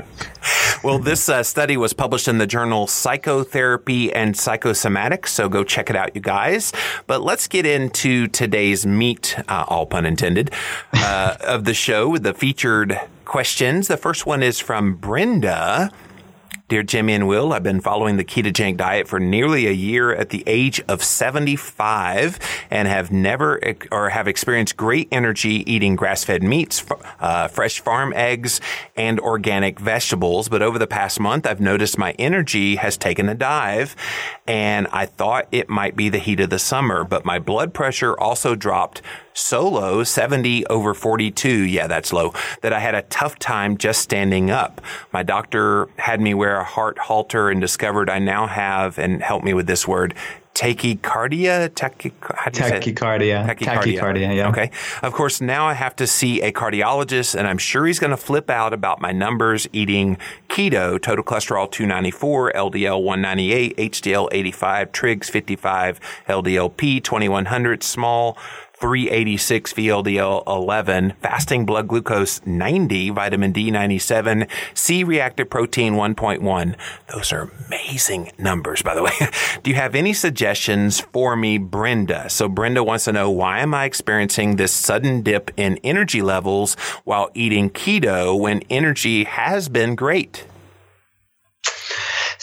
well, this uh, study was published in the journal Psychotherapy and Psychosomatics, so go check it out, you guys. But let's get into today's meat, uh, all pun intended, uh, of the show with the featured questions. The first one is from Brenda. Dear Jimmy and Will, I've been following the ketogenic diet for nearly a year at the age of 75 and have never or have experienced great energy eating grass-fed meats, uh, fresh farm eggs, and organic vegetables. But over the past month, I've noticed my energy has taken a dive and I thought it might be the heat of the summer, but my blood pressure also dropped so low, 70 over 42. Yeah, that's low. That I had a tough time just standing up. My doctor had me wear a heart Holter and discovered I now have, and help me with this word, tachycardia, tachy, tachycardia, tachycardia, tachycardia. Yeah. Okay. Of course, now I have to see a cardiologist, and I'm sure he's going to flip out about my numbers eating keto, total cholesterol 294, LDL 198, HDL 85, trigs 55, LDLP 2100, small 386 VLDL 11, fasting blood glucose 90, vitamin D 97, C reactive protein 1.1. Those are amazing numbers, by the way. [laughs] Do you have any suggestions for me, Brenda? So Brenda wants to know why am I experiencing this sudden dip in energy levels while eating keto when energy has been great?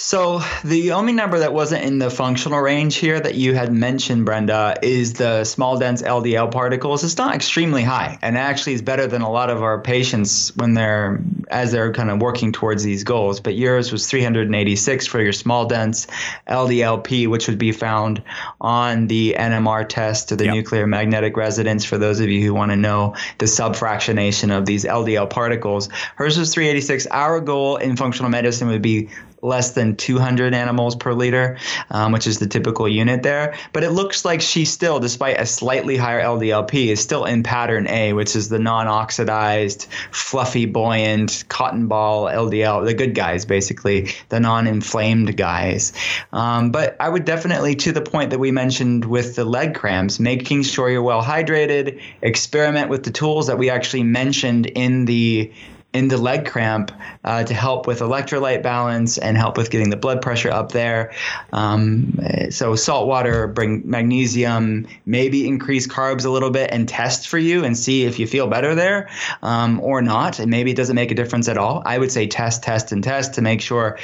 So the only number that wasn't in the functional range here that you had mentioned, Brenda, is the small dense LDL particles. It's not extremely high, and actually is better than a lot of our patients when they're as they're kind of working towards these goals. But yours was 386 for your small dense LDLP, which would be found on the NMR test or the yep. nuclear magnetic resonance. For those of you who want to know the subfractionation of these LDL particles, hers was 386. Our goal in functional medicine would be less than 200 nanomoles per liter, um, which is the typical unit there. But it looks like she still, despite a slightly higher LDLP, is still in pattern A, which is the non oxidized, fluffy, buoyant, cotton ball LDL, the good guys, basically, the non inflamed guys. Um, but I would definitely, to the point that we mentioned with the leg cramps, making sure you're well hydrated, experiment with the tools that we actually mentioned in the in the leg cramp uh, to help with electrolyte balance and help with getting the blood pressure up there. Um, so salt water, bring magnesium, maybe increase carbs a little bit and test for you and see if you feel better there um, or not. And maybe it doesn't make a difference at all. I would say test, test, and test to make sure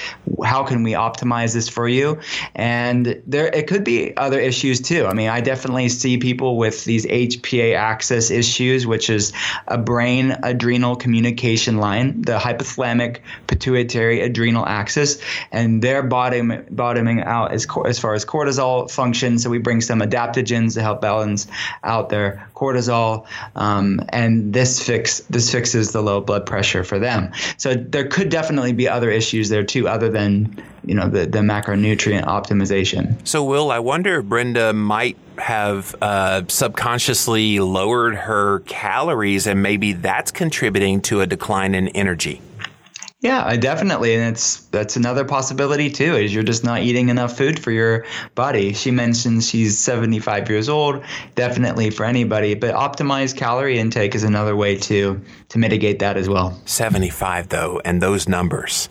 how can we optimize this for you. And there, it could be other issues too. I mean, I definitely see people with these HPA axis issues, which is a brain adrenal communication line, the hypothalamic pituitary adrenal axis, and they're bottom, bottoming out as, as far as cortisol function. So we bring some adaptogens to help balance out their cortisol, um, and this fix this fixes the low blood pressure for them. So there could definitely be other issues there too, other than you know the, the macronutrient optimization. So, Will, I wonder if Brenda might have uh, subconsciously lowered her calories, and maybe that's contributing to a decline in energy. Yeah, definitely, and it's that's another possibility too. Is you're just not eating enough food for your body. She mentions she's 75 years old. Definitely for anybody, but optimized calorie intake is another way to to mitigate that as well. 75 though, and those numbers.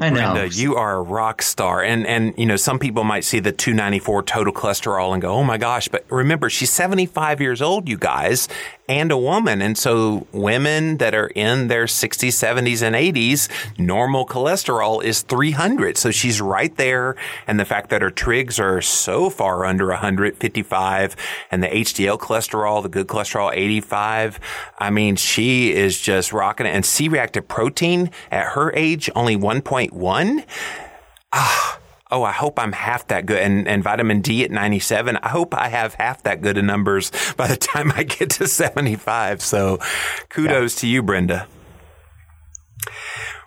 I know. Brenda, you are a rock star. And, and, you know, some people might see the 294 total cholesterol and go, oh my gosh. But remember, she's 75 years old, you guys, and a woman. And so women that are in their 60s, 70s, and 80s, normal cholesterol is 300. So she's right there. And the fact that her trigs are so far under 155 and the HDL cholesterol, the good cholesterol, 85. I mean, she is just rocking it. And C reactive protein at her age, only 1.1. Ah oh, I hope I'm half that good. And, and vitamin D at 97, I hope I have half that good in numbers by the [laughs] time I get to 75. So kudos yeah. to you, Brenda.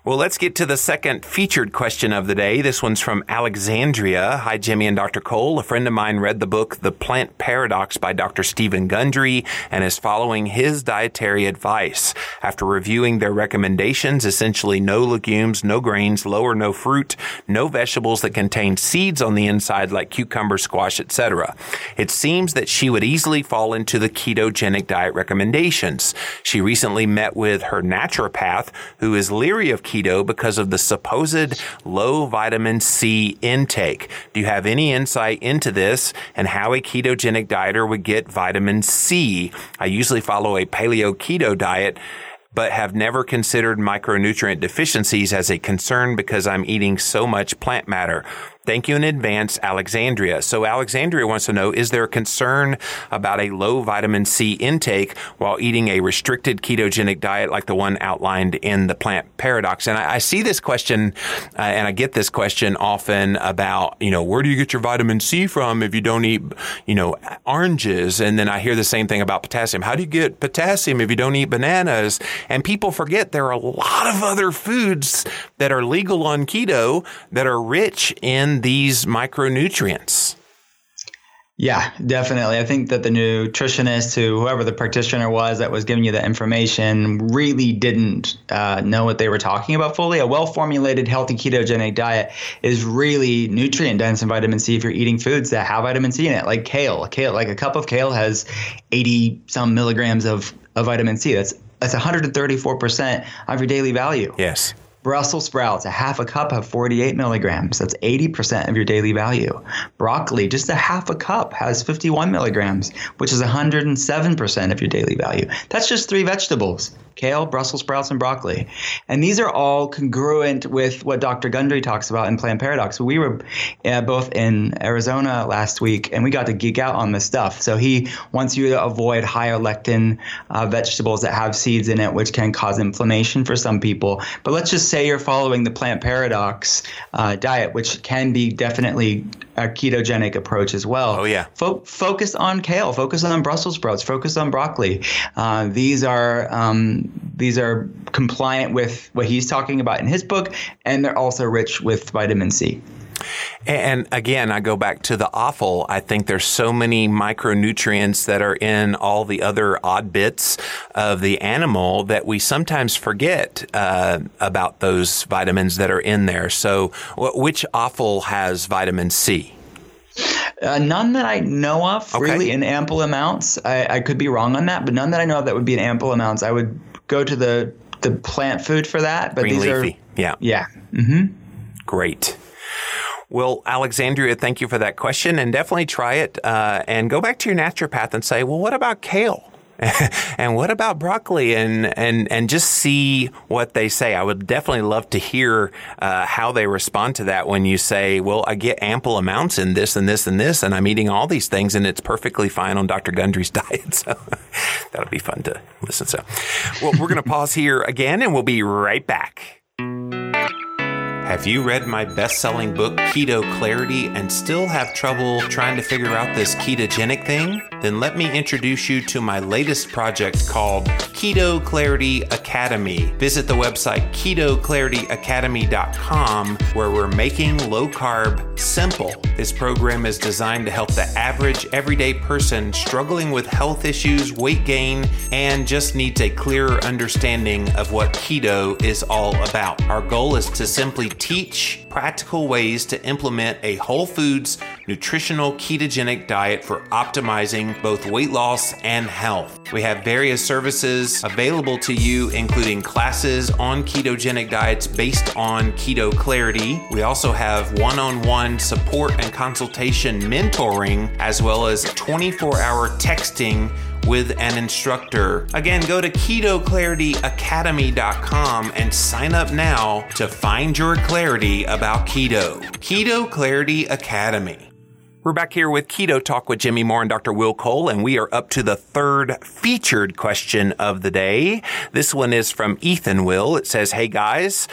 Well, let's get to the second featured question of the day. This one's from Alexandria. Hi, Jimmy and Dr. Cole. A friend of mine read the book The Plant Paradox by Dr. Steven Gundry and is following his dietary advice. After reviewing their recommendations, essentially no legumes, no grains, low or no fruit, no vegetables that contain seeds on the inside like cucumber, squash, etc. It seems that she would easily fall into the ketogenic diet recommendations. She recently met with her naturopath who is leery of keto because of the supposed low vitamin C intake. Do you have any insight into this and how a ketogenic dieter would get vitamin C? I usually follow a paleo keto diet but have never considered micronutrient deficiencies as a concern because I'm eating so much plant matter. Thank you in advance, Alexandria. So Alexandria wants to know, is there a concern about a low vitamin C intake while eating a restricted ketogenic diet like the one outlined in the plant paradox? And I, I see this question, uh, and I get this question often about, you know, where do you get your vitamin C from if you don't eat, you know, oranges? And then I hear the same thing about potassium. How do you get potassium if you don't eat bananas? And people forget there are a lot of other foods that are legal on keto that are rich in these micronutrients. Yeah, definitely. I think that the nutritionist, who whoever the practitioner was that was giving you the information, really didn't uh, know what they were talking about fully. A well-formulated, healthy ketogenic diet is really nutrient dense in vitamin C if you're eating foods that have vitamin C in it, like kale. Kale, like a cup of kale, has 80 some milligrams of, of vitamin C. That's that's 134 percent of your daily value. Yes. Brussels sprouts, a half a cup have 48 milligrams. That's 80% of your daily value. Broccoli, just a half a cup, has 51 milligrams, which is 107% of your daily value. That's just three vegetables kale, Brussels sprouts, and broccoli. And these are all congruent with what Dr. Gundry talks about in Plant Paradox. We were uh, both in Arizona last week and we got to geek out on this stuff. So he wants you to avoid higher lectin uh, vegetables that have seeds in it, which can cause inflammation for some people. But let's just say you're following the Plant Paradox uh, diet, which can be definitely a ketogenic approach as well. Oh, yeah. Fo- focus on kale, focus on Brussels sprouts, focus on broccoli. Uh, these are um, these are compliant with what he's talking about in his book, and they're also rich with vitamin C. And again, I go back to the offal. I think there's so many micronutrients that are in all the other odd bits of the animal that we sometimes forget uh, about those vitamins that are in there. So, which offal has vitamin C? Uh, none that I know of, okay. really, in ample amounts. I, I, could be wrong on that, but none that I know of that would be in ample amounts. I would go to the the plant food for that. But Green these leafy. are yeah, yeah. Mm-hmm. Great. Well, Alexandria, thank you for that question, and definitely try it. Uh, and go back to your naturopath and say, well, what about kale? [laughs] and what about broccoli and and and just see what they say i would definitely love to hear uh, how they respond to that when you say well i get ample amounts in this and this and this and i'm eating all these things and it's perfectly fine on dr gundry's [laughs] diet so [laughs] that'll be fun to listen to well we're going to pause here again and we'll be right back have you read my best selling book, Keto Clarity, and still have trouble trying to figure out this ketogenic thing? Then let me introduce you to my latest project called Keto Clarity Academy. Visit the website ketoclarityacademy.com where we're making low carb simple. This program is designed to help the average everyday person struggling with health issues, weight gain, and just needs a clearer understanding of what keto is all about. Our goal is to simply teach practical ways to implement a whole foods, nutritional ketogenic diet for optimizing both weight loss and health. We have various services available to you, including classes on ketogenic diets based on keto clarity. We also have one on one support and consultation mentoring, as well as 24 hour texting with an instructor. Again, go to ketoclarityacademy.com and sign up now to find your clarity about keto. Keto Clarity Academy. We're back here with Keto Talk with Jimmy Moore and Dr. Will Cole, and we are up to the third featured question of the day. This one is from Ethan Will. It says, Hey guys,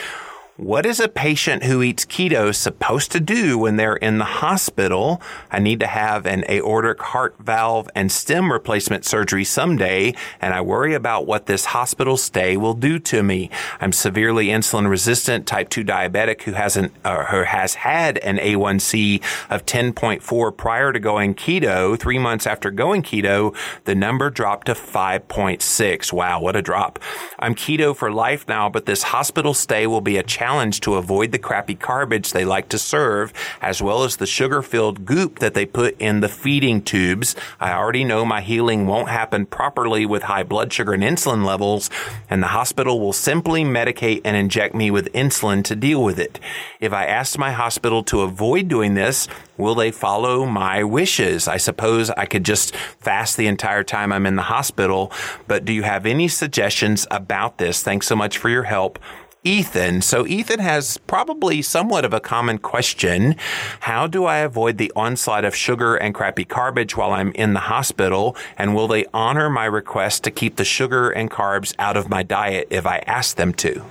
what is a patient who eats keto supposed to do when they're in the hospital? I need to have an aortic heart valve and stem replacement surgery someday, and I worry about what this hospital stay will do to me. I'm severely insulin resistant, type 2 diabetic who hasn't uh, who has had an A1C of 10.4 prior to going keto. Three months after going keto, the number dropped to 5.6. Wow, what a drop. I'm keto for life now, but this hospital stay will be a challenge challenge to avoid the crappy garbage they like to serve, as well as the sugar filled goop that they put in the feeding tubes. I already know my healing won't happen properly with high blood sugar and insulin levels, and the hospital will simply medicate and inject me with insulin to deal with it. If I asked my hospital to avoid doing this, will they follow my wishes? I suppose I could just fast the entire time I'm in the hospital, but do you have any suggestions about this? Thanks so much for your help. Ethan. So Ethan has probably somewhat of a common question. How do I avoid the onslaught of sugar and crappy garbage while I'm in the hospital? And will they honor my request to keep the sugar and carbs out of my diet if I ask them to?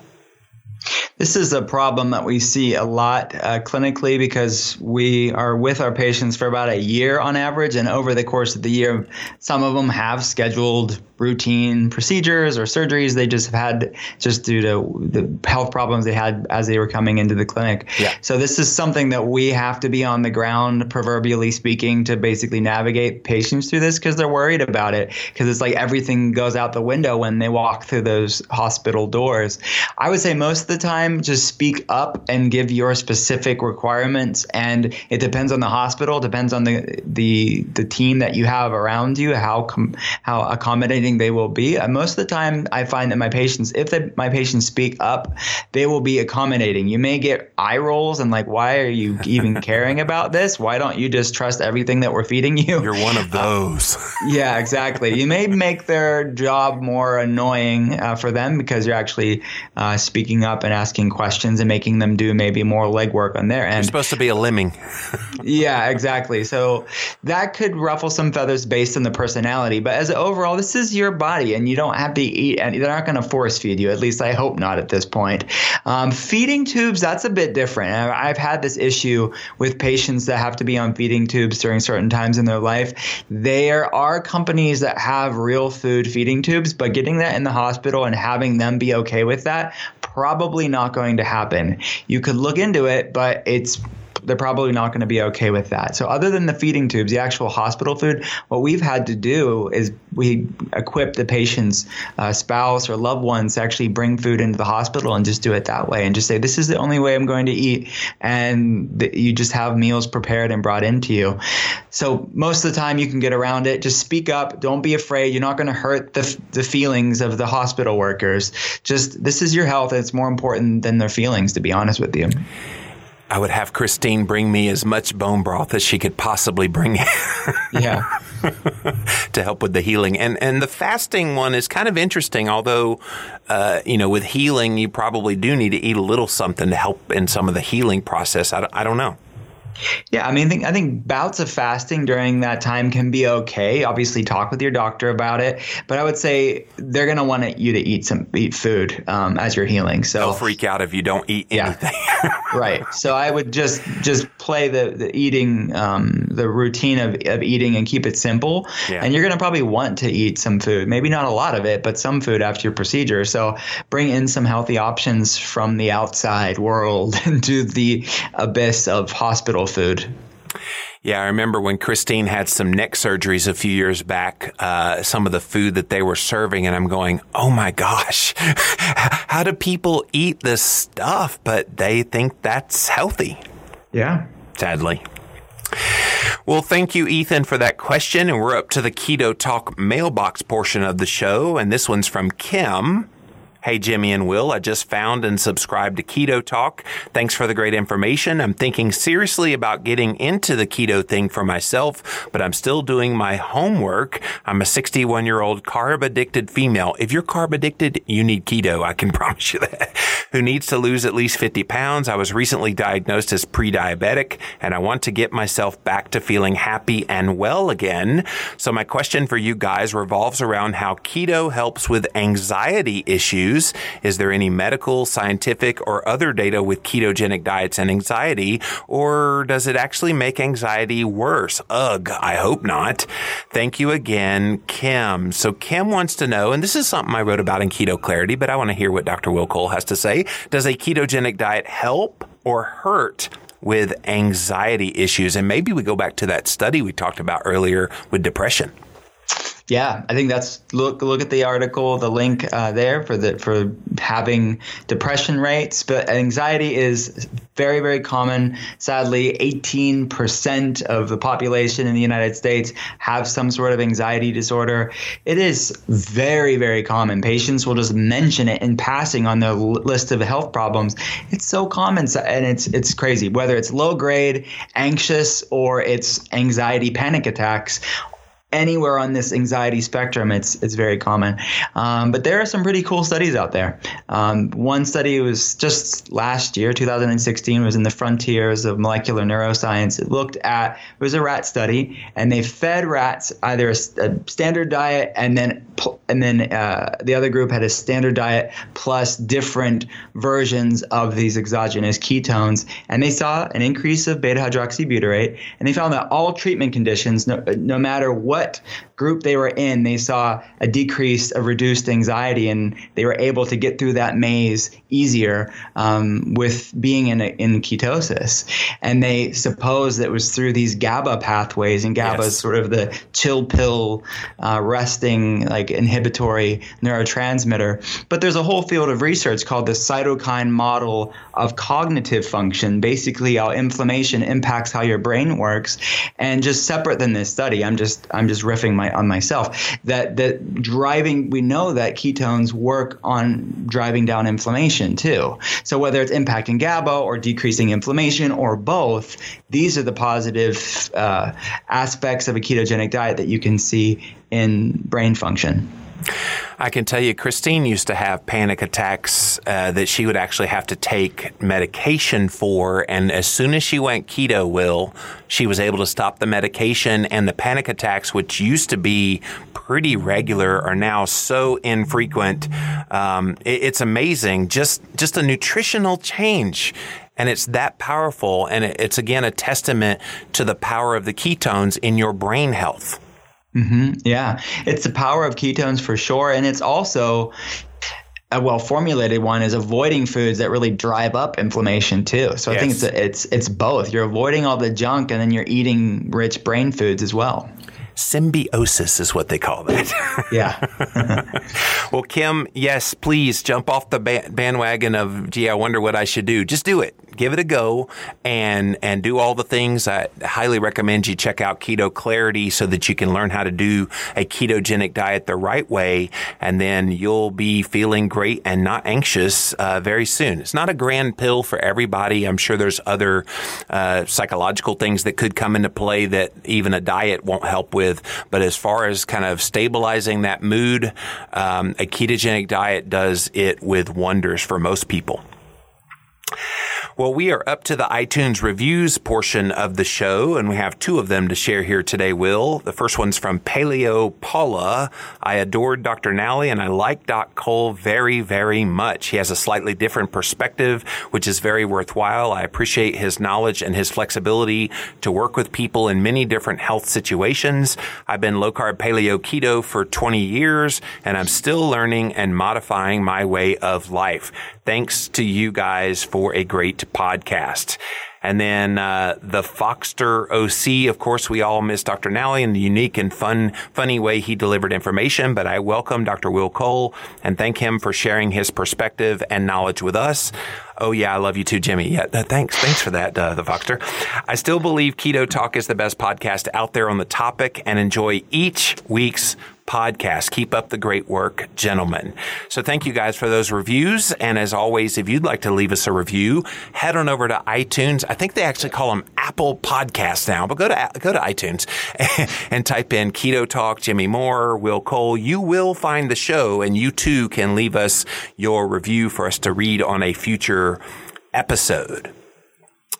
This is a problem that we see a lot uh, clinically because we are with our patients for about a year on average. And over the course of the year, some of them have scheduled routine procedures or surgeries they just have had just due to the health problems they had as they were coming into the clinic. Yeah. So this is something that we have to be on the ground, proverbially speaking, to basically navigate patients through this because they're worried about it because it's like everything goes out the window when they walk through those hospital doors. I would say most the time, just speak up and give your specific requirements. And it depends on the hospital, depends on the the the team that you have around you, how com- how accommodating they will be. And most of the time, I find that my patients, if they, my patients speak up, they will be accommodating. You may get eye rolls and like, why are you even caring about this? Why don't you just trust everything that we're feeding you? You're one of those. [laughs] yeah, exactly. You may make their job more annoying uh, for them because you're actually uh, speaking up and asking questions and making them do maybe more legwork on their end. You're supposed to be a lemming. [laughs] yeah, exactly. So that could ruffle some feathers based on the personality. But as overall, this is your body, and you don't have to eat, and they're not going to force feed you. At least I hope not at this point. Um, feeding tubes, that's a bit different. I've had this issue with patients that have to be on feeding tubes during certain times in their life. There are companies that have real food feeding tubes, but getting that in the hospital and having them be okay with that, probably not going to happen. You could look into it, but it's they're probably not going to be okay with that. So, other than the feeding tubes, the actual hospital food, what we've had to do is we equip the patient's uh, spouse or loved ones to actually bring food into the hospital and just do it that way and just say, This is the only way I'm going to eat. And th- you just have meals prepared and brought into you. So, most of the time, you can get around it. Just speak up. Don't be afraid. You're not going to hurt the, the feelings of the hospital workers. Just this is your health. And it's more important than their feelings, to be honest with you. I would have Christine bring me as much bone broth as she could possibly bring. [laughs] yeah. to help with the healing. And and the fasting one is kind of interesting, although uh, you know, with healing you probably do need to eat a little something to help in some of the healing process. I, I don't know. Yeah, I mean, I think, I think bouts of fasting during that time can be okay. Obviously, talk with your doctor about it, but I would say they're going to want you to eat some eat food um, as you're healing. So they'll freak out if you don't eat anything. Yeah. [laughs] right. So I would just just play the the eating um, the routine of, of eating and keep it simple. Yeah. And you're going to probably want to eat some food, maybe not a lot of it, but some food after your procedure. So bring in some healthy options from the outside world [laughs] into the abyss of hospital food. Yeah, I remember when Christine had some neck surgeries a few years back, uh, some of the food that they were serving, and I'm going, oh my gosh, [laughs] how do people eat this stuff? But they think that's healthy. Yeah. Sadly. Well, thank you, Ethan, for that question. And we're up to the Keto Talk mailbox portion of the show. And this one's from Kim. Hey, Jimmy and Will, I just found and subscribed to Keto Talk. Thanks for the great information. I'm thinking seriously about getting into the keto thing for myself, but I'm still doing my homework. I'm a 61 year old carb addicted female. If you're carb addicted, you need keto. I can [laughs] promise you that. Who needs to lose at least 50 pounds. I was recently diagnosed as pre-diabetic and I want to get myself back to feeling happy and well again. So my question for you guys revolves around how keto helps with anxiety issues use? Is there any medical, scientific, or other data with ketogenic diets and anxiety? Or does it actually make anxiety worse? Ugh, I hope not. Thank you again, Kim. So Kim wants to know, and this is something I wrote about in Keto Clarity, but I want to hear what Dr. Will Cole has to say. Does a ketogenic diet help or hurt with anxiety issues? And maybe we go back to that study we talked about earlier with depression. Yeah, I think that's look look at the article, the link uh, there for the for having depression rates, but anxiety is very very common. Sadly, 18% of the population in the United States have some sort of anxiety disorder. It is very very common. Patients will just mention it in passing on their list of health problems. It's so common and it's it's crazy whether it's low grade anxious or it's anxiety panic attacks anywhere on this anxiety spectrum, it's it's very common. Um, but there are some pretty cool studies out there. Um, one study was just last year, 2016, was in the Frontiers of Molecular Neuroscience. It looked at it was a rat study, and they fed rats either a, a standard diet and then and then uh, the other group had a standard diet plus different versions of these exogenous ketones, and they saw an increase of beta hydroxybutyrate, and they found that all treatment conditions, no, no matter what what group they were in, they saw a decrease of reduced anxiety, and they were able to get through that maze easier um, with being in a, in ketosis. And they suppose that it was through these GABA pathways, and GABA yes. is sort of the chill pill, uh, resting like inhibitory neurotransmitter. But there's a whole field of research called the cytokine model of cognitive function, basically how inflammation impacts how your brain works. And just separate than this study, I'm just I'm just riffing my on myself that that driving we know that ketones work on driving down inflammation too. So whether it's impacting GABA or decreasing inflammation or both, these are the positive uh, aspects of a ketogenic diet that you can see in brain function. I can tell you, Christine used to have panic attacks uh, that she would actually have to take medication for. And as soon as she went keto, Will, she was able to stop the medication. And the panic attacks, which used to be pretty regular, are now so infrequent. Um, it, it's amazing. Just, just a nutritional change and it's that powerful. And it's again a testament to the power of the ketones in your brain health. Mm-hmm. Yeah, it's the power of ketones for sure, and it's also a well formulated one is avoiding foods that really drive up inflammation too. So yes. I think it's a, it's it's both. You're avoiding all the junk, and then you're eating rich brain foods as well. Symbiosis is what they call that. [laughs] yeah. well, Kim, yes, please jump off the bandwagon of, gee, I wonder what I should do. Just do it give it a go and and do all the things. I highly recommend you check out Keto Clarity so that you can learn how to do a ketogenic diet the right way, and then you'll be feeling great and not anxious uh, very soon. It's not a grand pill for everybody. I'm sure there's other uh, psychological things that could come into play that even a diet won't help with. But as far as kind of stabilizing that mood, um, a ketogenic diet does it with wonders for most people. Well, we are up to the iTunes reviews portion of the show, and we have two of them to share here today, Will. The first one's from Paleo Paula. I adored Dr. Nally and I like Doc Cole very, very much. He has a slightly different perspective, which is very worthwhile. I appreciate his knowledge and his flexibility to work with people in many different health situations. I've been low carb paleo keto for 20 years, and I'm still learning and modifying my way of life. Thanks to you guys for a great podcast. And then uh, the Foxter OC, of course, we all miss Dr. Nally and the unique and fun, funny way he delivered information. But I welcome Dr. Will Cole and thank him for sharing his perspective and knowledge with us. Oh yeah, I love you too, Jimmy. Yeah, thanks, thanks for that, uh, the Foxter. I still believe Keto Talk is the best podcast out there on the topic, and enjoy each week's podcast. Keep up the great work, gentlemen. So thank you guys for those reviews. And as always, if you'd like to leave us a review, head on over to iTunes. I think they actually call them Apple Podcasts now, but go to go to iTunes [laughs] and type in Keto Talk, Jimmy Moore, Will Cole. You will find the show, and you too can leave us your review for us to read on a future episode.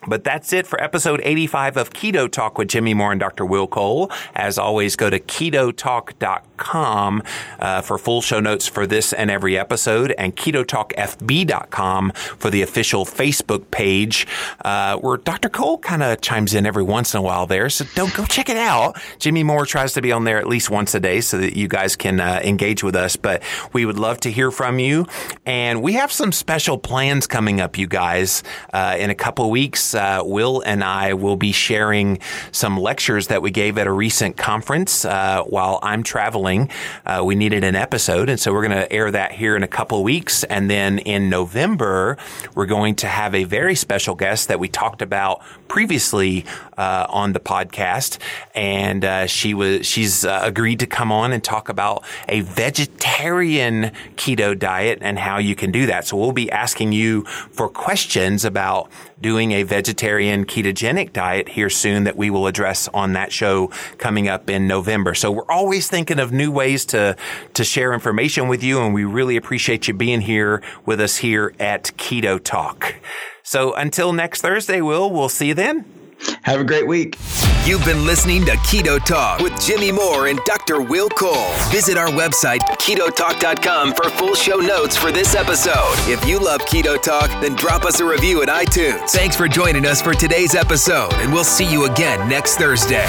But that's it for episode 85 of Keto Talk with Jimmy Moore and Dr. Will Cole. As always, go to ketotalk.com uh, for full show notes for this and every episode, and ketotalkfb.com for the official Facebook page, uh, where Dr. Cole kind of chimes in every once in a while there. So don't go check it out. Jimmy Moore tries to be on there at least once a day so that you guys can uh, engage with us. But we would love to hear from you. And we have some special plans coming up, you guys, uh, in a couple weeks uh, Will and I will be sharing some lectures that we gave at a recent conference uh, while I'm traveling. Uh, we needed an episode, and so we're going to air that here in a couple weeks. And then in November, we're going to have a very special guest that we talked about previously uh, on the podcast, and uh, she was she's uh, agreed to come on and talk about a vegetarian keto diet and how you can do that. So we'll be asking you for questions about doing a vegetarian ketogenic diet here soon that we will address on that show coming up in November. So we're always thinking of new ways to, to share information with you. And we really appreciate you being here with us here at Keto Talk. So until next Thursday, Will, we'll see you then. Have a great week. You've been listening to Keto Talk with Jimmy Moore and Dr. Will Cole. Visit our website, ketotalk.com, for full show notes for this episode. If you love Keto Talk, then drop us a review at iTunes. Thanks for joining us for today's episode, and we'll see you again next Thursday.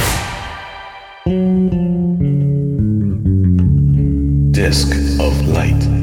Disc of Light.